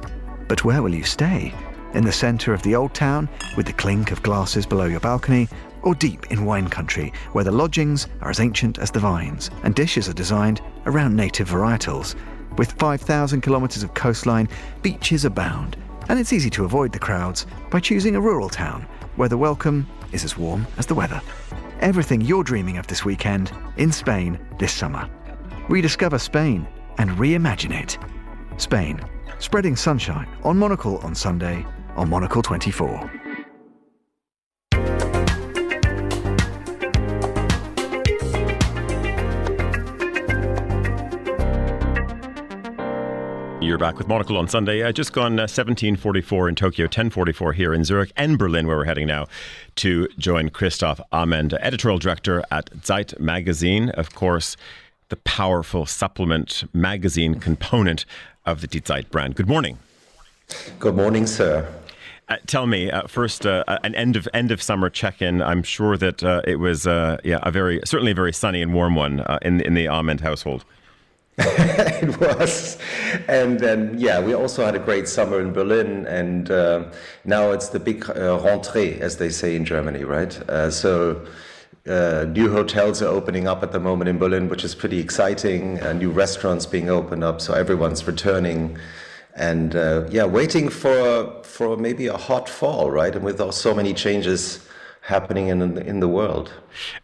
But where will you stay? In the centre of the old town, with the clink of glasses below your balcony, or deep in wine country, where the lodgings are as ancient as the vines and dishes are designed around native varietals, with 5,000 kilometres of coastline, beaches abound, and it's easy to avoid the crowds by choosing a rural town where the welcome is as warm as the weather. Everything you're dreaming of this weekend in Spain this summer. Rediscover Spain and reimagine it. Spain, spreading sunshine on Monocle on Sunday on Monocle 24. You're back with Monocle on Sunday. Uh, just gone uh, 1744 in Tokyo, 1044 here in Zurich and Berlin, where we're heading now to join Christoph Amend, editorial director at Zeit magazine. Of course, the powerful supplement magazine component of the Die Zeit brand. Good morning. Good morning, sir. Uh, tell me uh, first uh, an end of end of summer check-in. I'm sure that uh, it was uh, yeah a very certainly a very sunny and warm one uh, in in the Amend household. it was, and then yeah, we also had a great summer in Berlin, and uh, now it's the big uh, rentrée, as they say in Germany, right? Uh, so. Uh, new hotels are opening up at the moment in Berlin, which is pretty exciting. Uh, new restaurants being opened up, so everyone's returning, and uh, yeah, waiting for for maybe a hot fall, right? And with so many changes happening in in the world.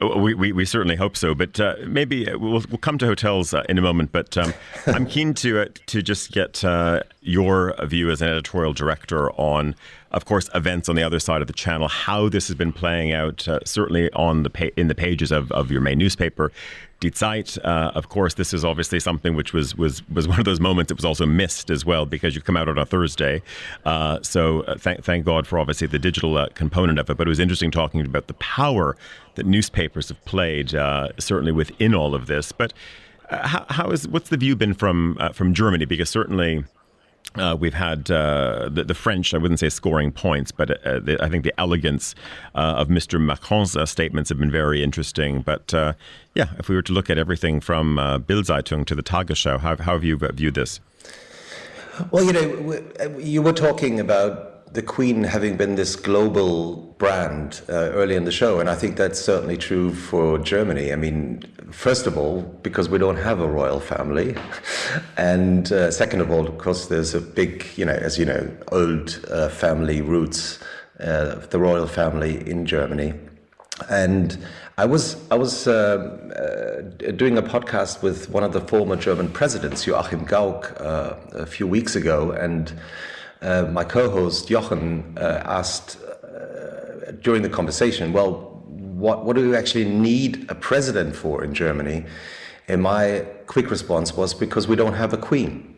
Oh, we, we, we certainly hope so, but uh, maybe uh, we'll, we'll come to hotels uh, in a moment. But um, I'm keen to uh, to just get uh, your view as an editorial director on, of course, events on the other side of the channel, how this has been playing out, uh, certainly on the pa- in the pages of, of your main newspaper. Die Zeit, uh, of course, this is obviously something which was was was one of those moments that was also missed as well because you come out on a Thursday. Uh, so uh, thank thank God for obviously the digital uh, component of it. But it was interesting talking about the power that newspapers have played, uh, certainly within all of this. But how, how is what's the view been from from Germany? Because certainly. Uh, we've had uh, the, the, French, I wouldn't say scoring points, but uh, the, I think the elegance uh, of Mr. Macron's uh, statements have been very interesting. But uh, yeah, if we were to look at everything from uh, Bildzeitung to the Tagesschau, how, how have you viewed this? Well, you know, you were talking about the Queen having been this global brand uh, early in the show, and I think that's certainly true for Germany. I mean, first of all, because we don't have a royal family, and uh, second of all, of course, there's a big, you know, as you know, old uh, family roots uh, the royal family in Germany, and I was I was uh, uh, doing a podcast with one of the former German presidents, Joachim Gauck, a few weeks ago, and uh, my co-host Jochen uh, asked uh, during the conversation, "Well, what what do we actually need a president for in Germany?" And my quick response was, "Because we don't have a queen."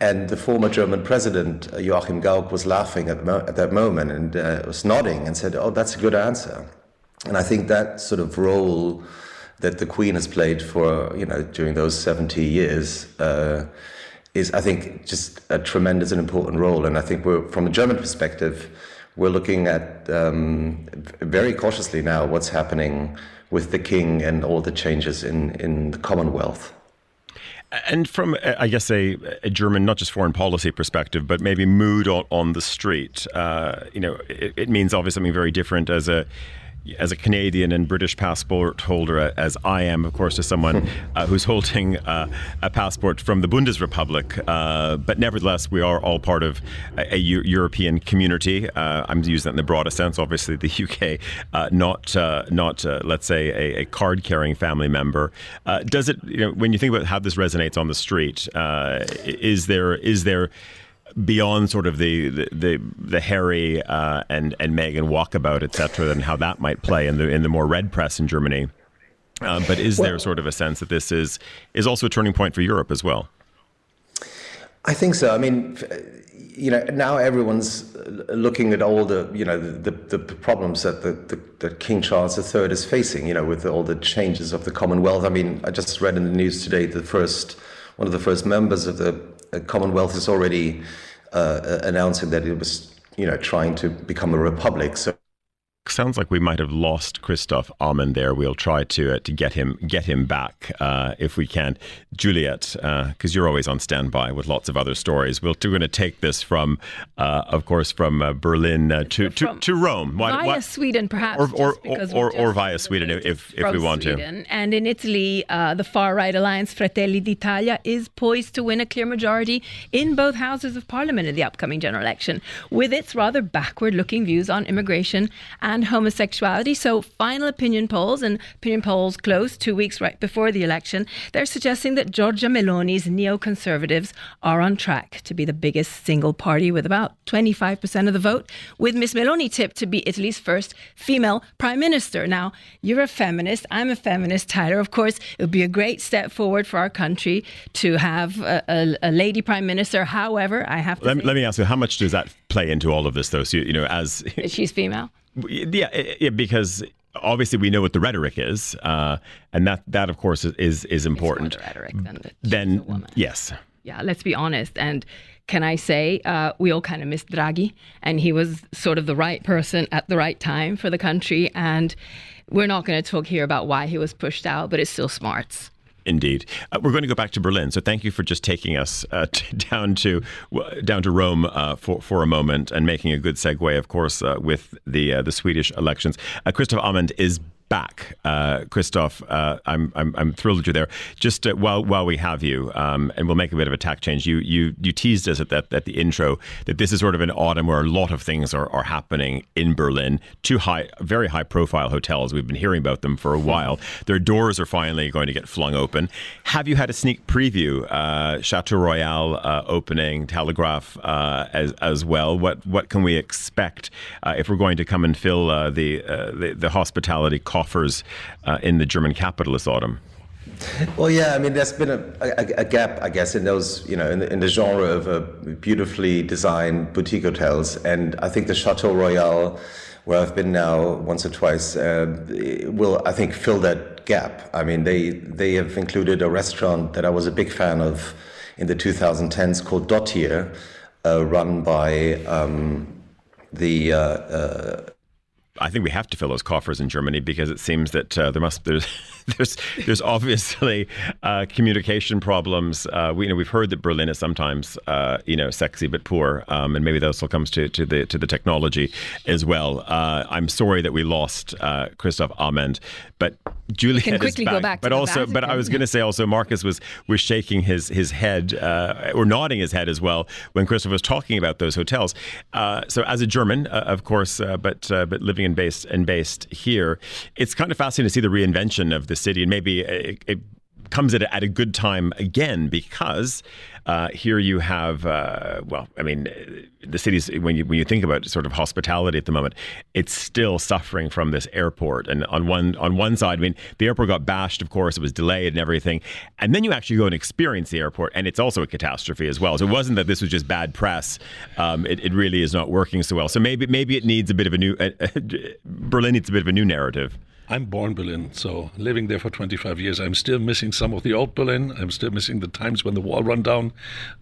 And the former German president uh, Joachim Gauck was laughing at, mo- at that moment and uh, was nodding and said, "Oh, that's a good answer." And I think that sort of role that the Queen has played for you know during those seventy years uh, is, I think, just a tremendous and important role. And I think we're, from a German perspective, we're looking at um, very cautiously now what's happening with the king and all the changes in, in the Commonwealth. And from, I guess, a, a, German, not just foreign policy perspective, but maybe mood on, on the street, uh, you know, it, it means obviously something very different as a as a Canadian and British passport holder, uh, as I am, of course, as someone uh, who's holding uh, a passport from the Bundesrepublik, uh, but nevertheless, we are all part of a, a U- European community. Uh, I'm using that in the broadest sense. Obviously, the UK, uh, not not let's say a, a card-carrying family member. does it? You know, when you think about how this resonates on the street, is there is there beyond sort of the the the, the Harry uh, and and Meghan walkabout, etc., and how that might play in the in the more red press in Germany. Uh, but is well, there sort of a sense that this is is also a turning point for Europe as well? I think so. I mean, you know, now everyone's looking at all the, you know, the, the, the problems that the, the, the, King Charles III is facing, you know, with all the changes of the Commonwealth. I mean, I just read in the news today the first, one of the first members of the Commonwealth is already uh, announcing that it was, you know, trying to become a republic. So Sounds like we might have lost Christoph Amend there. We'll try to uh, to get him get him back uh, if we can. Juliet, because uh, you're always on standby with lots of other stories. We're, going to take this from, uh, of course, from uh, Berlin uh, to, to, to Rome. Why, via Sweden, perhaps, or or, or, or, or via Sweden if if we want Sweden. to. And in Italy, the far right alliance Fratelli d'Italia is poised to win a clear majority in both houses of parliament in the upcoming general election, with its rather backward-looking views on immigration. And and homosexuality. So, final opinion polls and opinion polls closed two weeks right before the election, they're suggesting that Giorgia Meloni's neoconservatives are on track to be the biggest single party with about 25% of the vote, with Miss Meloni tipped to be Italy's first female prime minister. Now, you're a feminist, I'm a feminist, Tyler. Of course, it would be a great step forward for our country to have a, a, a lady prime minister. However, I have to. Let me, let me ask you, how much does that play into all of this, though? So, you know, as. She's female? Yeah, yeah, because obviously we know what the rhetoric is, uh, and that that of course is is important. It's more the rhetoric than the then yes, yeah. Let's be honest. And can I say uh, we all kind of missed Draghi, and he was sort of the right person at the right time for the country. And we're not going to talk here about why he was pushed out, but it's still smarts. Indeed, uh, we're going to go back to Berlin. So thank you for just taking us uh, t- down to w- down to Rome uh, for for a moment and making a good segue, of course, uh, with the uh, the Swedish elections. Uh, Christoph Amend is back. Uh, Christoph, uh, I'm, I'm, I'm thrilled that you're there. Just uh, while while we have you, um, and we'll make a bit of a tack change. You you you teased us at that at the intro that this is sort of an autumn where a lot of things are, are happening in Berlin. Two high, very high profile hotels. We've been hearing about them for a while. Their doors are finally going to get flung open. Have you had a sneak preview? Uh, Chateau Royal uh, opening, Telegraph uh, as as well. What what can we expect if we're going to come and fill the, the the hospitality cost? Offers uh, in the German capital this autumn? Well, yeah, I mean, there's been a, a, a, gap, I guess, in those, you know, in the, in the genre of uh, beautifully designed boutique hotels. And I think the Chateau Royal, where I've been now once or twice, uh, will, I think, fill that gap. I mean, they, they have included a restaurant that I was a big fan of in the 2010s called Dottir, uh, run by um, the uh, uh, I think we have to fill those coffers in Germany because it seems that uh, there must there's there's there's obviously uh, communication problems. Uh, we you know we've heard that Berlin is sometimes uh, you know sexy but poor, um, and maybe that also comes to, to the to the technology as well. Uh, I'm sorry that we lost uh, Christoph Amend, but Juliet can quickly is back. go back. but also, but I was going to say also Marcus was was shaking his his head uh, or nodding his head as well when Christopher was talking about those hotels. Uh, so as a German, uh, of course, but but living and based and based here. It's kind of fascinating to see the reinvention of the city, and maybe it, it comes at a, at a good time again because uh, here you have, uh, well, I mean, the city's when you when you think about sort of hospitality at the moment, it's still suffering from this airport. And on one on one side, I mean, the airport got bashed, of course, it was delayed and everything. And then you actually go and experience the airport, and it's also a catastrophe as well. So it wasn't that this was just bad press. Um, it, it really is not working so well. So maybe maybe it needs a bit of a new uh, Berlin needs a bit of a new narrative. I'm born Berlin, so living there for 25 years, I'm still missing some of the old Berlin. I'm still missing the times when the wall run down.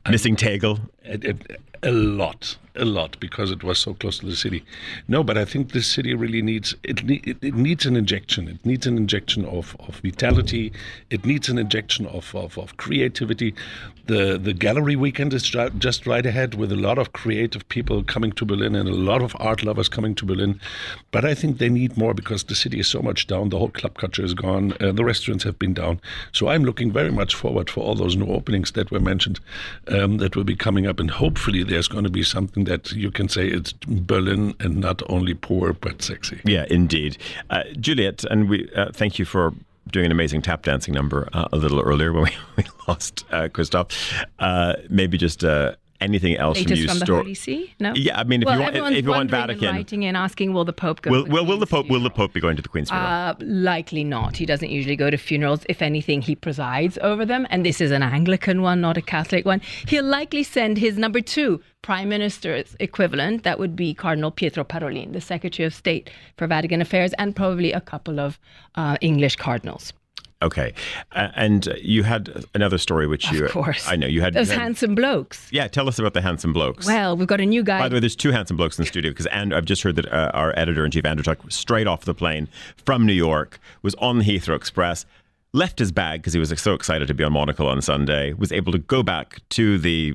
I'm, Missing Tegel? A, a, a lot a lot because it was so close to the city. No, but I think this city really needs it. it, it needs an injection. It needs an injection of, of vitality. It needs an injection of, of, of creativity. The the gallery weekend is just right ahead with a lot of creative people coming to Berlin and a lot of art lovers coming to Berlin. But I think they need more because the city is so much down. The whole club culture is gone. Uh, the restaurants have been down. So I'm looking very much forward for all those new openings that were mentioned um, that will be coming up, and hopefully there's going to be something that you can say it's Berlin and not only poor but sexy. Yeah, indeed. Uh, Juliet, and we uh, thank you for doing an amazing tap dancing number uh, a little earlier when we, we lost uh, Christoph. Uh, maybe just uh, anything else Latest from you? from the Holy See? No. Yeah, I mean, if well, you want, if you want Vatican, and writing in asking, will the Pope go? Will, will, will the Pope will the Pope be going to the Queen's funeral? Uh, likely not. He doesn't usually go to funerals. If anything, he presides over them, and this is an Anglican one, not a Catholic one. He'll likely send his number two prime minister's equivalent. That would be Cardinal Pietro Parolin, the Secretary of State for Vatican Affairs, and probably a couple of uh, English cardinals. Okay, uh, and you had another story which you, of course, I know you had those you had, handsome blokes. Yeah, tell us about the handsome blokes. Well, we've got a new guy. By the way, there's two handsome blokes in the studio because and I've just heard that uh, our editor in chief Andrew Tuck, straight off the plane from New York, was on the Heathrow Express. Left his bag because he was so excited to be on Monocle on Sunday. Was able to go back to the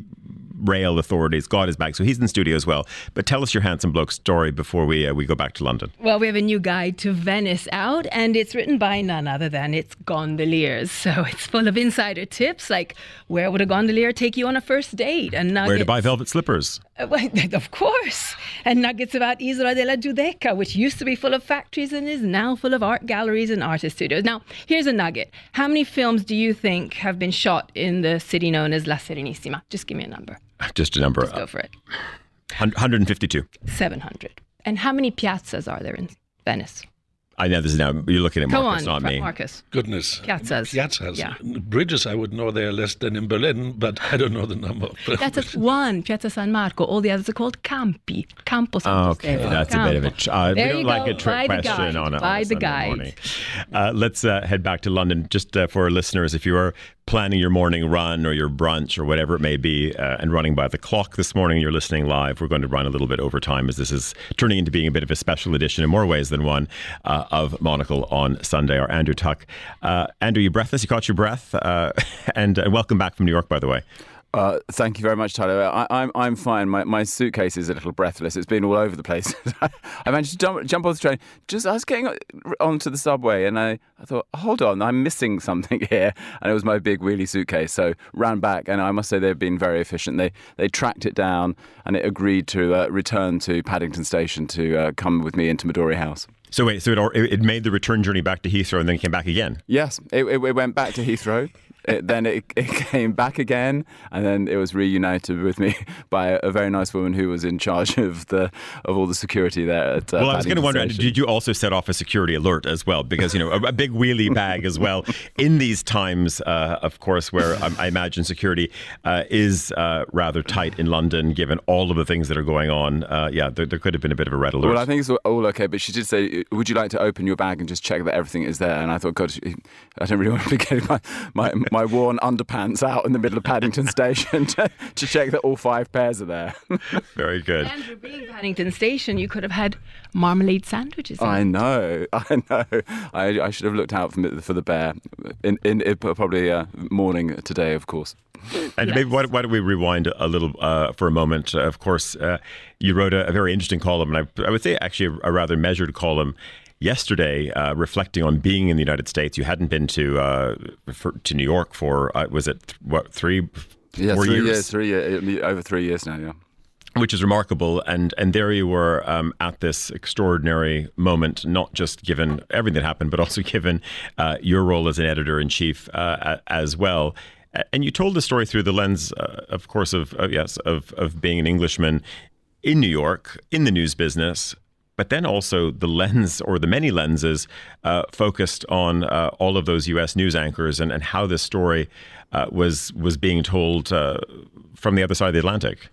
rail authorities got his back. So he's in the studio as well. But tell us your handsome bloke story before we uh, we go back to London. Well, we have a new guide to Venice out, and it's written by none other than its gondoliers. So it's full of insider tips, like where would a gondolier take you on a first date, and where to buy velvet slippers. Uh, of course. And nuggets about Isola della Giudecca, which used to be full of factories and is now full of art galleries and artist studios. Now, here's a nugget. How many films do you think have been shot in the city known as La Serenissima? Just give me a number. Just a number. Just go for it. 152. 700. And how many piazzas are there in Venice? I know this is now. You're looking at Come Marcus, on, not me. Marcus. Goodness. Piazzas. Piazzas. Yeah. Bridges, I would know they are less than in Berlin, but I don't know the number. That's just one, Piazza San Marco. All the others are called campi. Campo Santo Okay, Stefano. that's a bit of a. Campo. Ch- uh, we There don't you like go. a trick By the question guide. on a, on By a the Sunday guide. Uh, let's uh, head back to London just uh, for our listeners. If you are planning your morning run or your brunch or whatever it may be, uh, and running by the clock this morning, you're listening live. We're going to run a little bit over time as this is turning into being a bit of a special edition in more ways than one uh, of Monocle on Sunday. Our Andrew Tuck. Uh, Andrew, you breathless? You caught your breath? Uh, and uh, welcome back from New York, by the way. Uh, thank you very much, Tyler. I, I'm I'm fine. My, my suitcase is a little breathless. It's been all over the place. I managed to jump, jump off the train. Just I was getting onto the subway, and I, I thought, hold on, I'm missing something here. And it was my big wheelie suitcase. So ran back, and I must say they've been very efficient. They they tracked it down, and it agreed to uh, return to Paddington Station to uh, come with me into Midori House. So wait, so it, it made the return journey back to Heathrow and then came back again. Yes, it, it, it went back to Heathrow. It, then it, it came back again, and then it was reunited with me by a, very nice woman who was in charge of the of all the security there. At, uh, well, I was going to wonder, did you also set off a security alert as well? Because you know, a, a big wheelie bag as well. In these times, uh, of course, where um, I imagine security uh, is uh, rather tight in London, given all of the things that are going on. Uh, yeah, there, there could have been a bit of a red alert. Well, I think it's all okay, but she did say, "Would you like to open your bag and just check that everything is there?" And I thought, God, I don't really want to be getting my my, my worn underpants out in the middle of Paddington Station to, to check that all five pairs are there. Very good. Andrew, being Paddington Station, you could have had marmalade sandwiches. I it. know, I know. I, I should have looked out for, the- for the bear in, in, in probably uh, morning today, of course. And maybe why, why don't we rewind a little uh, for a moment? Uh, of course, uh, you wrote a, a very interesting column, and I, I would say actually a, a rather measured column yesterday, uh, reflecting on being in the United States. You hadn't been to uh, for, to New York for uh, was it th- what three, Yeah, four three years? years, three years, over three years now. Yeah. which is remarkable. And and there you were um, at this extraordinary moment, not just given everything that happened, but also given uh, your role as an editor in chief uh, as well. And you told the story through the lens, uh, of course, of, of yes, of of being an Englishman in New York in the news business. But then also the lens or the many lenses uh, focused on uh, all of those U.S. news anchors and, and how this story uh, was was being told uh, from the other side of the Atlantic.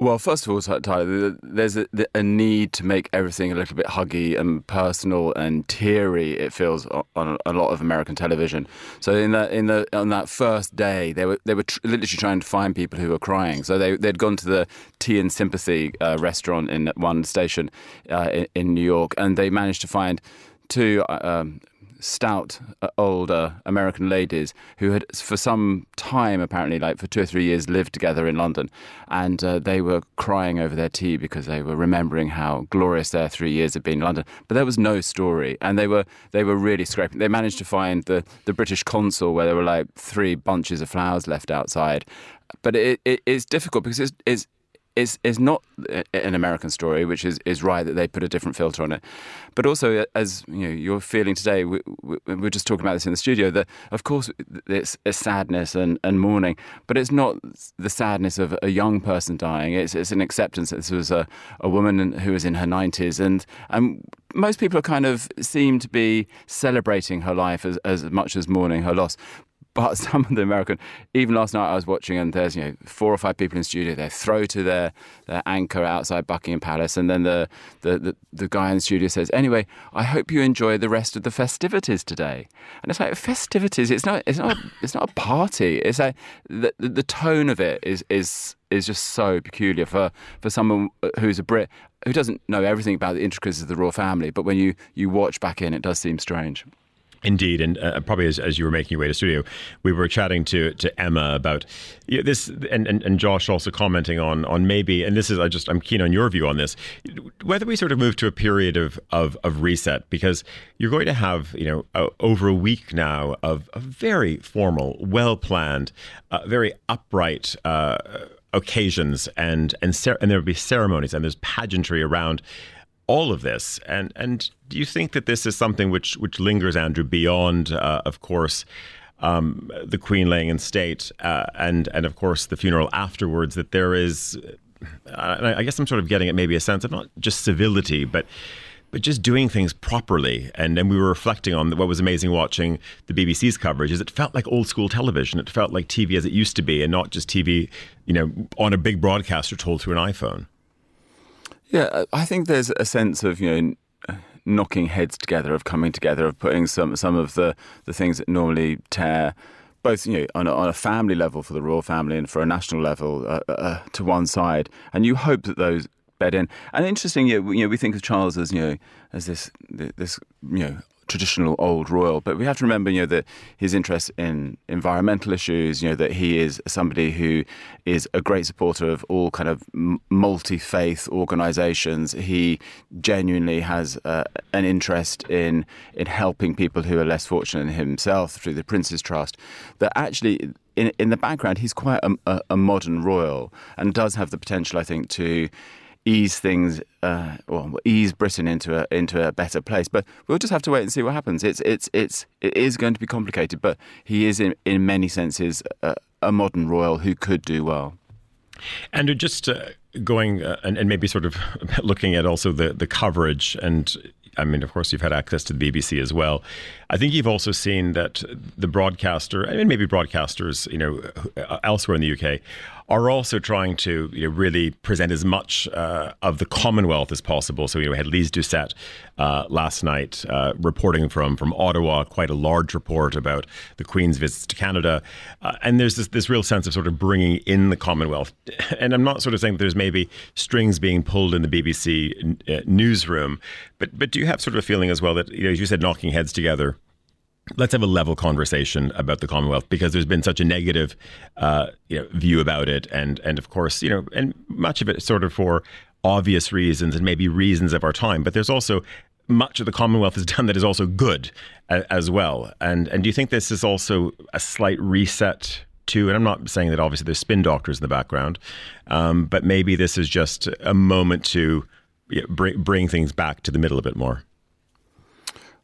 Well, first of all, Tyler, there's a, a need to make everything a little bit huggy and personal and teary. It feels on a lot of American television. So in the in the on that first day, they were they were tr- literally trying to find people who were crying. So they they'd gone to the Tea and Sympathy uh, restaurant in one station uh, in, in New York, and they managed to find two. uh, Um, stout uh, older American ladies who had for some time apparently like for two or three years lived together in London. And uh, they were crying over their tea because they were remembering how glorious their three years had been in London. But there was no story. And they were they were really scraping. They managed to find the the British consul where there were like three bunches of flowers left outside. But it, it it's difficult because it's, it's is is not uh, an American story, which is, is right that they put a different filter on it, but also uh, as you know you're feeling today. We, we, we were just talking about this in the studio. That of course it's a sadness and, and mourning, but it's not the sadness of a young person dying. It's it's an acceptance that this was a, a woman who was in her nineties, and and most people kind of seem to be celebrating her life as as much as mourning her loss but some of the American, even last night I was watching, and there's you know four or five people in the studio. They throw to their, their anchor outside Buckingham Palace, and then the, the, the, the guy in the studio says, "Anyway, I hope you enjoy the rest of the festivities today." And it's like festivities. It's not. It's not. It's not a party. It's like the, the, tone of it is is is just so peculiar for for someone who's a Brit who doesn't know everything about the intricacies of the royal family. But when you you watch back in, it does seem strange. Indeed, and uh, probably as, as you were making your way to studio, we were chatting to to Emma about you know, this, and, and and Josh also commenting on on maybe, and this is I just I'm keen on your view on this, whether we sort of move to a period of of, of reset because you're going to have you know a, over a week now of a very formal, well planned, uh, very upright. Uh, occasions and and cer- and there would be ceremonies and there's pageantry around all of this. And and do you think that this is something which which lingers, Andrew, beyond, uh, of course, um, the Queen laying in state, uh, and and of course the funeral afterwards? That there is, uh, I guess I'm sort of getting at maybe a sense of not just civility, but but just doing things properly. And then we were reflecting on what was amazing watching the BBC's coverage is it felt like old school television. It felt like TV as it used to be, and not just TV, you know, on a big broadcaster told through an iPhone. Yeah, I think there's a sense of you know knocking heads together, of coming together, of putting some some of the the things that normally tear both you know on a, on a family level for the royal family and for a national level uh, uh, to one side, and you hope that those bed in. And interesting, you know, you know, we think of Charles as you know as this this you know traditional old royal. But we have to remember, you know, that his interest in environmental issues, you know, that he is somebody who is a great supporter of all kind of multi faith organisations. He genuinely has uh, an interest in in helping people who are less fortunate than himself through the Prince's Trust. That actually. In, in the background, he's quite a, a, a modern royal and does have the potential, I think, to ease things, uh, well, ease Britain into a into a better place. But we'll just have to wait and see what happens. It's it's it's it is going to be complicated, but he is in in many senses a, a modern royal who could do well. And just uh, going uh, and, and maybe sort of looking at also the the coverage and I mean, of course, you've had access to the BBC as well. I think you've also seen that the broadcaster, I mean, maybe broadcasters, you know, elsewhere in the UK, are also trying to you know, really present as much uh, of the Commonwealth as possible. So you know, we had Lyse Doucet uh, last night uh, reporting from from Ottawa, quite a large report about the Queen's visits to Canada, uh, and there's this this real sense of sort of bringing in the Commonwealth. And I'm not sort of saying that there's maybe strings being pulled in the BBC uh, newsroom, but but do you have sort of a feeling as well that you know, as you said, knocking heads together let's have a level conversation about the Commonwealth because there's been such a negative uh, you know, view about it, and and of course, you know, and much of it sort of for obvious reasons and maybe reasons of our time. But there's also much of the Commonwealth has done that is also good as well. And and do you think this is also a slight reset? To, and I'm not saying that obviously there's spin doctors in the background, um, but maybe this is just a moment to you know, bring, bring things back to the middle a bit more.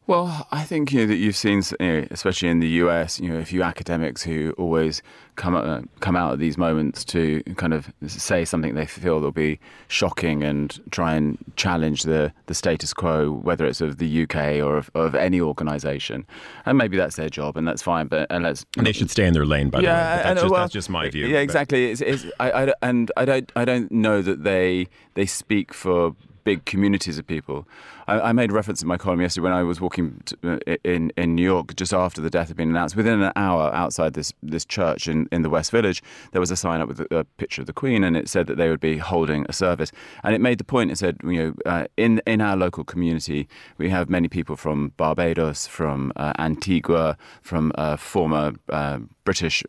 Well, I think you know, that you've seen, you know, especially in the US, you know, a few academics who always come uh, come out at these moments to kind of say something they feel will be shocking and try and challenge the, the status quo, whether it's of the UK or of, of any organisation. And maybe that's their job, and that's fine. But and let's and they should stay in their lane. By yeah, the way, that's, just, well, that's just my view. Yeah, exactly. It's, it's, I, I, and I don't I don't know that they they speak for big communities of people. I, I, made reference in my column yesterday when I was walking to, uh, in in New York just after the death had been announced. Within an hour outside this this church in, in the West Village, there was a sign up with a, a picture of the Queen, and it said that they would be holding a service. And it made the point. It said, you know, uh, in in our local community, we have many people from Barbados, from uh, Antigua, from uh, former uh, British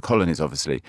colonies, obviously,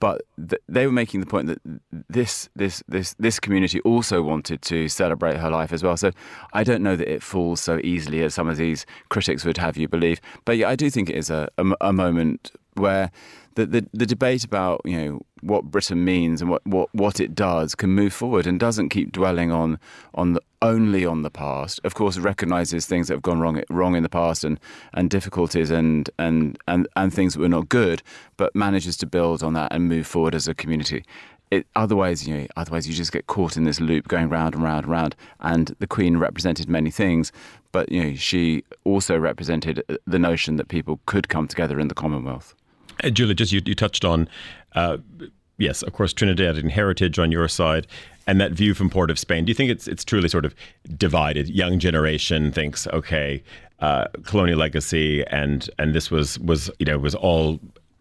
but th- they were making the point that this this this this community also wanted to celebrate her life as well. So I don't know that it falls so easily as some of these critics would have you believe. But yeah, I do think it is a, a, a moment where the, the, the debate about you know what Britain means and what, what, what it does can move forward and doesn't keep dwelling on on the, only on the past. Of course, recognizes things that have gone wrong wrong in the past and, and difficulties and, and and and things that were not good, but manages to build on that and move forward as a community. It, otherwise, you know, otherwise you just get caught in this loop going round and round and round. And the Queen represented many things, but you know, she also represented the notion that people could come together in the Commonwealth. Uh, Julia, just you, you touched on, uh, yes, of course, Trinidadian heritage on your side, and that view from Port of Spain. Do you think it's it's truly sort of divided? Young generation thinks, okay, uh, colonial legacy, and and this was was you know was all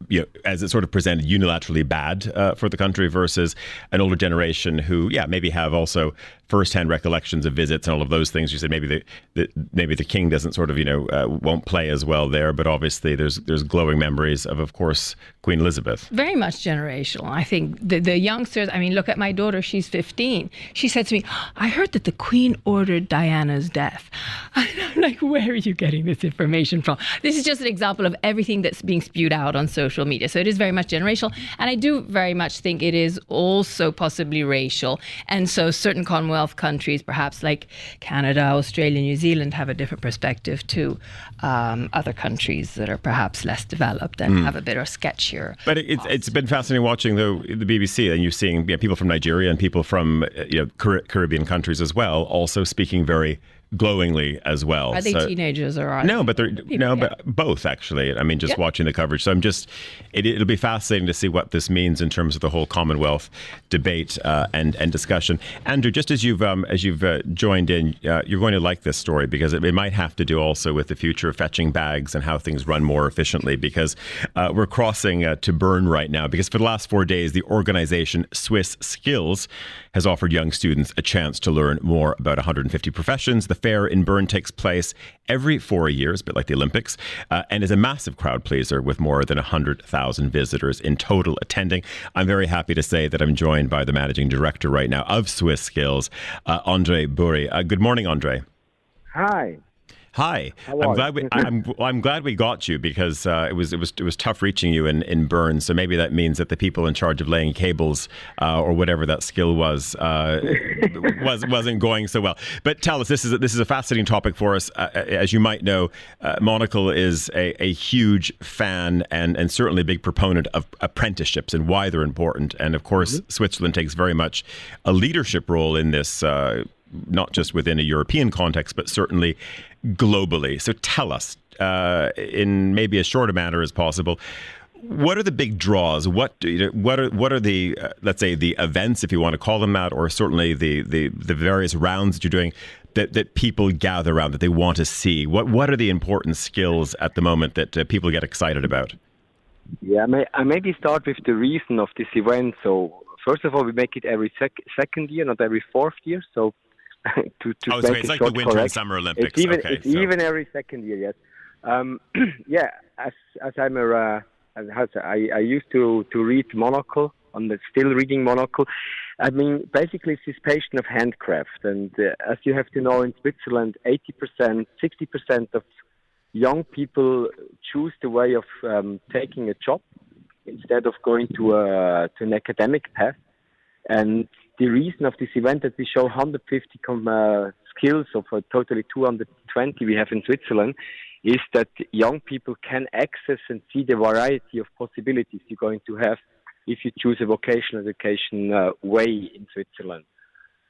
you know, as it sort of presented unilaterally bad uh, for the country versus an older generation who, yeah, maybe have also firsthand recollections of visits and all of those things. You said maybe the, the maybe the king doesn't sort of you know uh, won't play as well there, but obviously there's there's glowing memories of of course Queen Elizabeth. Very much generational. I think the the youngsters. I mean, look at my daughter. She's 15. She said to me, "I heard that the Queen ordered Diana's death." I'm like, where are you getting this information from? This is just an example of everything that's being spewed out on social media. So it is very much generational. And I do very much think it is also possibly racial. And so certain Commonwealth countries, perhaps like Canada, Australia, New Zealand, have a different perspective to um, other countries that are perhaps less developed and mm. have a bit of sketchier. But it's, it's been fascinating watching the, the BBC and you're seeing you know, people from Nigeria and people from you know, Caribbean countries as well also speaking very glowingly as well. Are they so, teenagers or are no? But they're people, no, yeah. but both actually. I mean, just yeah. watching the coverage. So I'm just. It, will be fascinating to see what this means in terms of the whole Commonwealth debate uh, and and discussion. Andrew, just as you've um, as you've uh, joined in, uh, you're going to like this story because it, it, might have to do also with the future of fetching bags and how things run more efficiently. Because uh, we're crossing uh, to Bern right now. Because for the last four days, the organization Swiss Skills has offered young students a chance to learn more about 150 professions. The fair in Bern takes place every four years, a bit like the Olympics, uh, and is a massive crowd pleaser with more than 100,000 visitors in total attending. I'm very happy to say that I'm joined by the managing director right now of Swiss Skills, uh, Andre Buri. Uh, good morning, Andre. Hi. Hi, I'm glad we I'm I'm glad we got you because uh, it was it was it was tough reaching you in in Bern. So maybe that means that the people in charge of laying cables uh, or whatever that skill was uh, was wasn't going so well. But tell us, this is a, this is a fascinating topic for us. Uh, uh, as you might know, uh, Monocle is a, a huge fan and and certainly a big proponent of apprenticeships and why they're important. And of course, mm-hmm. Switzerland takes very much a leadership role in this not just within a European context, but certainly globally. So tell us, uh, in maybe as short a manner as possible, what are the big draws? What you what are what are the uh, let's say the events, if you want to call them that, or certainly the the, the various rounds that you're doing that, that people gather around that they want to see? What what are the important skills at the moment that uh, people get excited about? Yeah, I, may, I maybe start with the reason of this event. So first of all, we make it every sec- second year, not every fourth year. So to, to oh, so it's like the Winter correct. and Summer Olympics. It's even, okay, it's so. even every second year, yes. Um, yeah, as as I'm a, uh, as I, I used to to read Monocle on the still reading Monocle. I mean, basically, it's this passion of handcraft, and uh, as you have to know, in Switzerland, 80%, 60% of young people choose the way of um, taking a job instead of going to a to an academic path. And the reason of this event that we show 150 uh, skills of a totally 220 we have in Switzerland is that young people can access and see the variety of possibilities you're going to have if you choose a vocational education uh, way in Switzerland.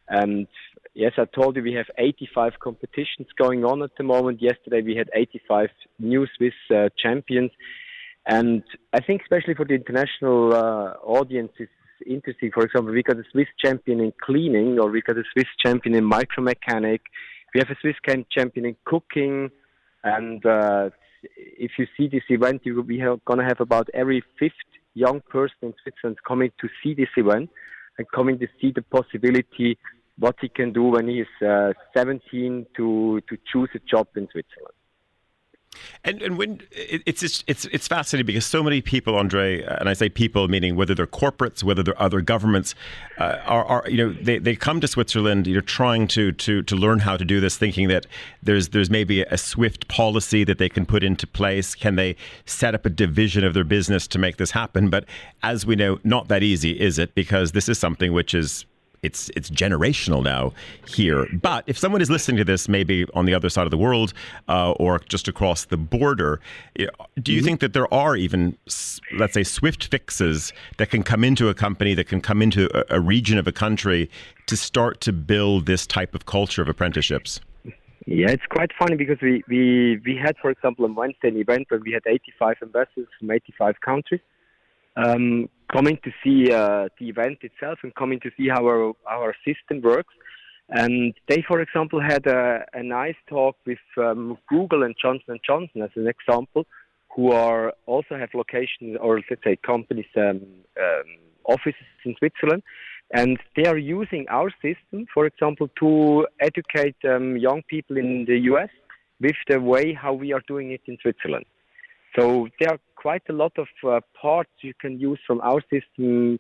And yes, I told you we have 85 competitions going on at the moment. Yesterday we had 85 new Swiss uh, champions. And I think especially for the international uh, audiences, interesting. For example, we got a Swiss champion in cleaning, or we got a Swiss champion in micromechanic. We have a Swiss champion in cooking, and uh, if you see this event, you will be going to have about every fifth young person in Switzerland coming to see this event and coming to see the possibility what he can do when he is uh, 17 to to choose a job in Switzerland. And and when it's it's it's, it's fascinating because so many people, Andre, and I say people meaning whether they're corporates, whether they're other governments, uh, are, are you know they, they come to Switzerland, you're trying to to to learn how to do this, thinking that there's there's maybe a swift policy that they can put into place. Can they set up a division of their business to make this happen? But as we know, not that easy, is it? Because this is something which is it's it's generational now here. But if someone is listening to this, maybe on the other side of the world uh, or just across the border, do you mm-hmm. think that there are even, let's say, swift fixes that can come into a company, that can come into a, a region of a country to start to build this type of culture of apprenticeships? Yeah, it's quite funny because we, we, we had, for example, on Wednesday an event where we had 85 ambassadors from 85 countries um, coming to see uh, the event itself and coming to see how our, our system works. And they, for example, had a, a nice talk with um, Google and Johnson & Johnson as an example, who are also have locations or let's say companies um, um, offices in Switzerland, and they are using our system, for example, to educate um, young people in the US with the way how we are doing it in Switzerland. So there are quite a lot of uh, parts you can use from our system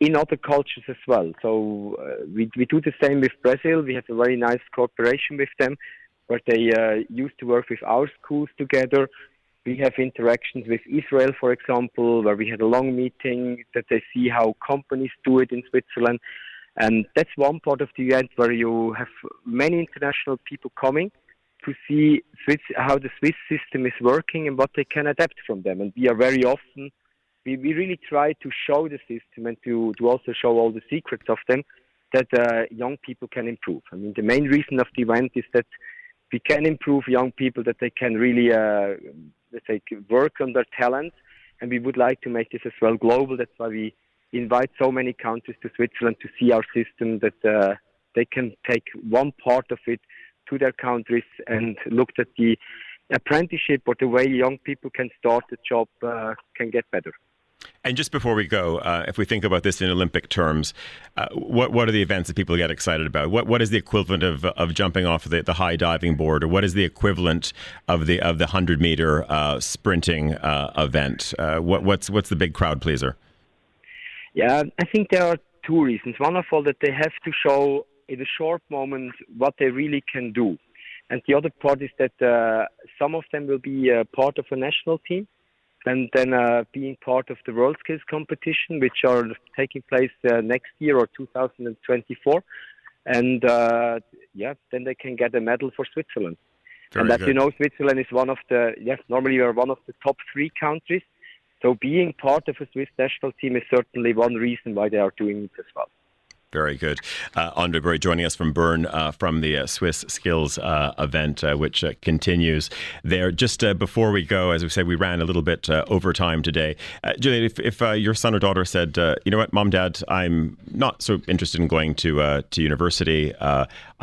in other cultures as well. So uh, we, we do the same with Brazil. We have a very nice cooperation with them where they uh, used to work with our schools together. We have interactions with Israel, for example, where we had a long meeting that they see how companies do it in Switzerland. And that's one part of the event where you have many international people coming to see Swiss, how the Swiss system is working and what they can adapt from them. And we are very often, we, we really try to show the system and to, to also show all the secrets of them that uh, young people can improve. I mean, the main reason of the event is that we can improve young people, that they can really, uh, let's say, work on their talents. And we would like to make this as well global. That's why we invite so many countries to Switzerland to see our system, that uh, they can take one part of it to their countries and looked at the apprenticeship or the way young people can start a job uh, can get better. And just before we go, uh, if we think about this in Olympic terms, uh, what what are the events that people get excited about? What what is the equivalent of, of jumping off the, the high diving board, or what is the equivalent of the of the hundred meter uh, sprinting uh, event? Uh, what what's what's the big crowd pleaser? Yeah, I think there are two reasons. One of all that they have to show in a short moment what they really can do, and the other part is that uh, some of them will be part of a national team and then uh, being part of the World Skills competition, which are taking place uh, next year or 2024. And uh, yeah, then they can get a medal for Switzerland. Very and as you know, Switzerland is one of the yes, normally we are one of the top three countries. So being part of a Swiss national team is certainly one reason why they are doing it as well. Very good. Uh, Andre Bure joining us from Bern uh, from the uh, Swiss Skills uh, event, uh, which uh, continues there. Just before we go, as we said, we ran a little bit over time today. Juliet, if, if your son or daughter said, you know what, mom, dad, I'm not so interested in going to to university.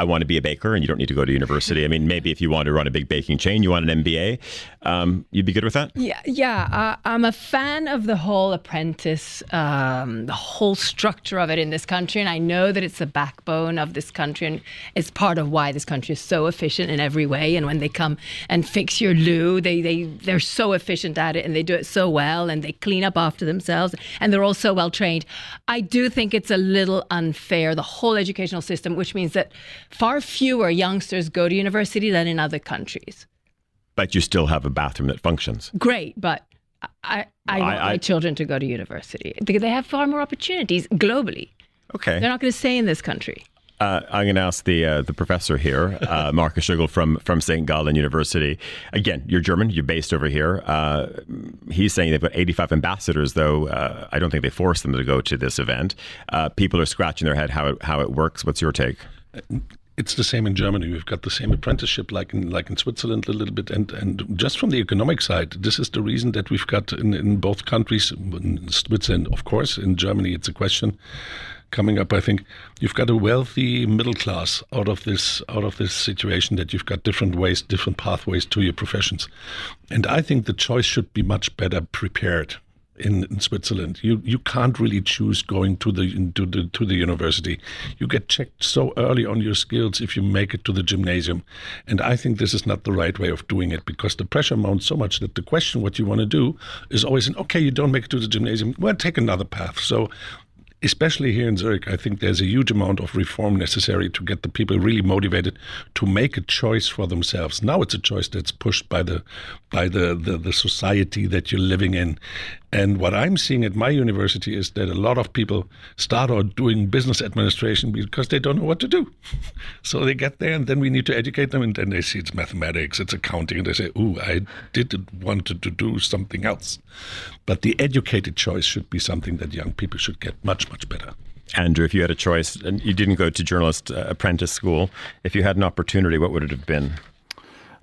I want to be a baker, and you don't need to go to university. I mean, maybe if you want to run a big baking chain, you want an MBA, um, you'd be good with that? Yeah, yeah. I'm a fan of the whole apprentice, um, the whole structure of it in this country, and I know that it's the backbone of this country and it's part of why this country is so efficient in every way. And when they come and fix your loo, they, they, they're so efficient at it and they do it so well and they clean up after themselves and they're all so well trained. I do think it's a little unfair, the whole educational system, which means that far fewer youngsters go to university than in other countries. But you still have a bathroom that functions. Great, but I, I want I, my children to go to university. They have far more opportunities globally. Okay. They're not going to stay in this country. Uh, I'm going to ask the uh, the professor here, uh, Marcus Schögel from from St. Gallen University. Again, you're German. You're based over here. Uh, he's saying they've got 85 ambassadors, though. Uh, I don't think they force them to go to this event. Uh, people are scratching their head how it, how it works. What's your take? It's the same in Germany. We've got the same apprenticeship like in like in Switzerland a little bit, and and just from the economic side, this is the reason that we've got in, in both countries, in Switzerland, of course, in Germany, it's a question coming up. I think you've got a wealthy middle class out of this out of this situation that you've got different ways, different pathways to your professions, and I think the choice should be much better prepared. In, in, Switzerland. You you can't really choose going to the to the to the university. You get checked so early on your skills if you make it to the gymnasium, and I think this is not the right way of doing it because the pressure mounts so much that the question what you want to do is always an okay you don't make it to the gymnasium well take another path. So especially here in Zurich, I think there's a huge amount of reform necessary to get the people really motivated to make a choice for themselves. Now it's a choice that's pushed by the by the, the, the society that you're living in. And what I'm seeing at my university is that a lot of people start out doing business administration because they don't know what to do. So they get there and then we need to educate them and then they see it's mathematics, it's accounting, and they say, Ooh, I didn't want to do something else. But the educated choice should be something that young people should get much, much better. Andrew, if you had a choice and you didn't go to journalist uh, apprentice school, if you had an opportunity, what would it have been?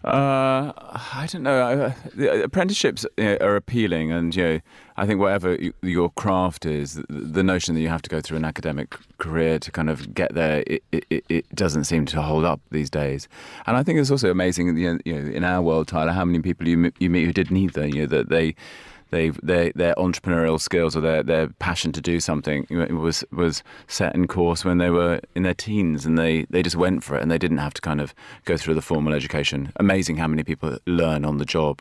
Uh, I don't know. The apprenticeships are appealing, and you know, I think whatever your craft is, the notion that you have to go through an academic career to kind of get there, it, it, it doesn't seem to hold up these days. And I think it's also amazing, you know, in our world, Tyler, how many people you you meet who didn't either. You know, that they they their their entrepreneurial skills or their their passion to do something was was set in course when they were in their teens and they they just went for it and they didn't have to kind of go through the formal education. Amazing how many people learn on the job.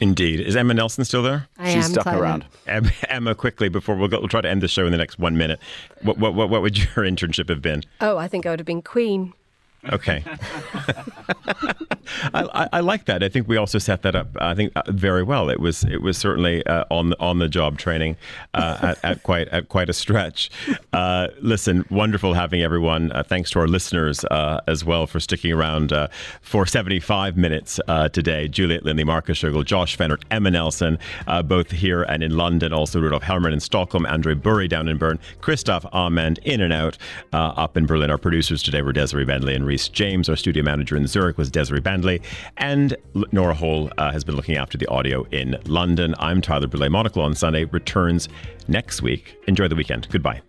Indeed. Is Emma Nelson still there? I She's am stuck around. Emma, quickly before we'll, go, we'll try to end the show in the next one minute. What, what, what, what would your internship have been? Oh, I think I would have been Queen. Okay. I, I, like that. I think we also set that up. I think uh, very well. It was it was certainly uh, on the, on the job training uh, at, at, quite at quite a stretch. Uh, listen, wonderful having everyone. Uh, thanks to our listeners uh, as well for sticking around for 75 minutes today. Juliet Linley, Marcus Schögel, Josh Fehnert, Emma Nelson, both here and in London. Also Rudolf Hermann in Stockholm, Andre Burry down in Bern, Christoph Amend in and out up in Berlin. Our producers today were Desiree Bentley and James. Our studio manager in Zurich was Desiree Bandley. And Nora Hall uh, has been looking after the audio in London. I'm Tyler Brûlé. Monocle on Sunday returns next week. Enjoy the weekend. Goodbye.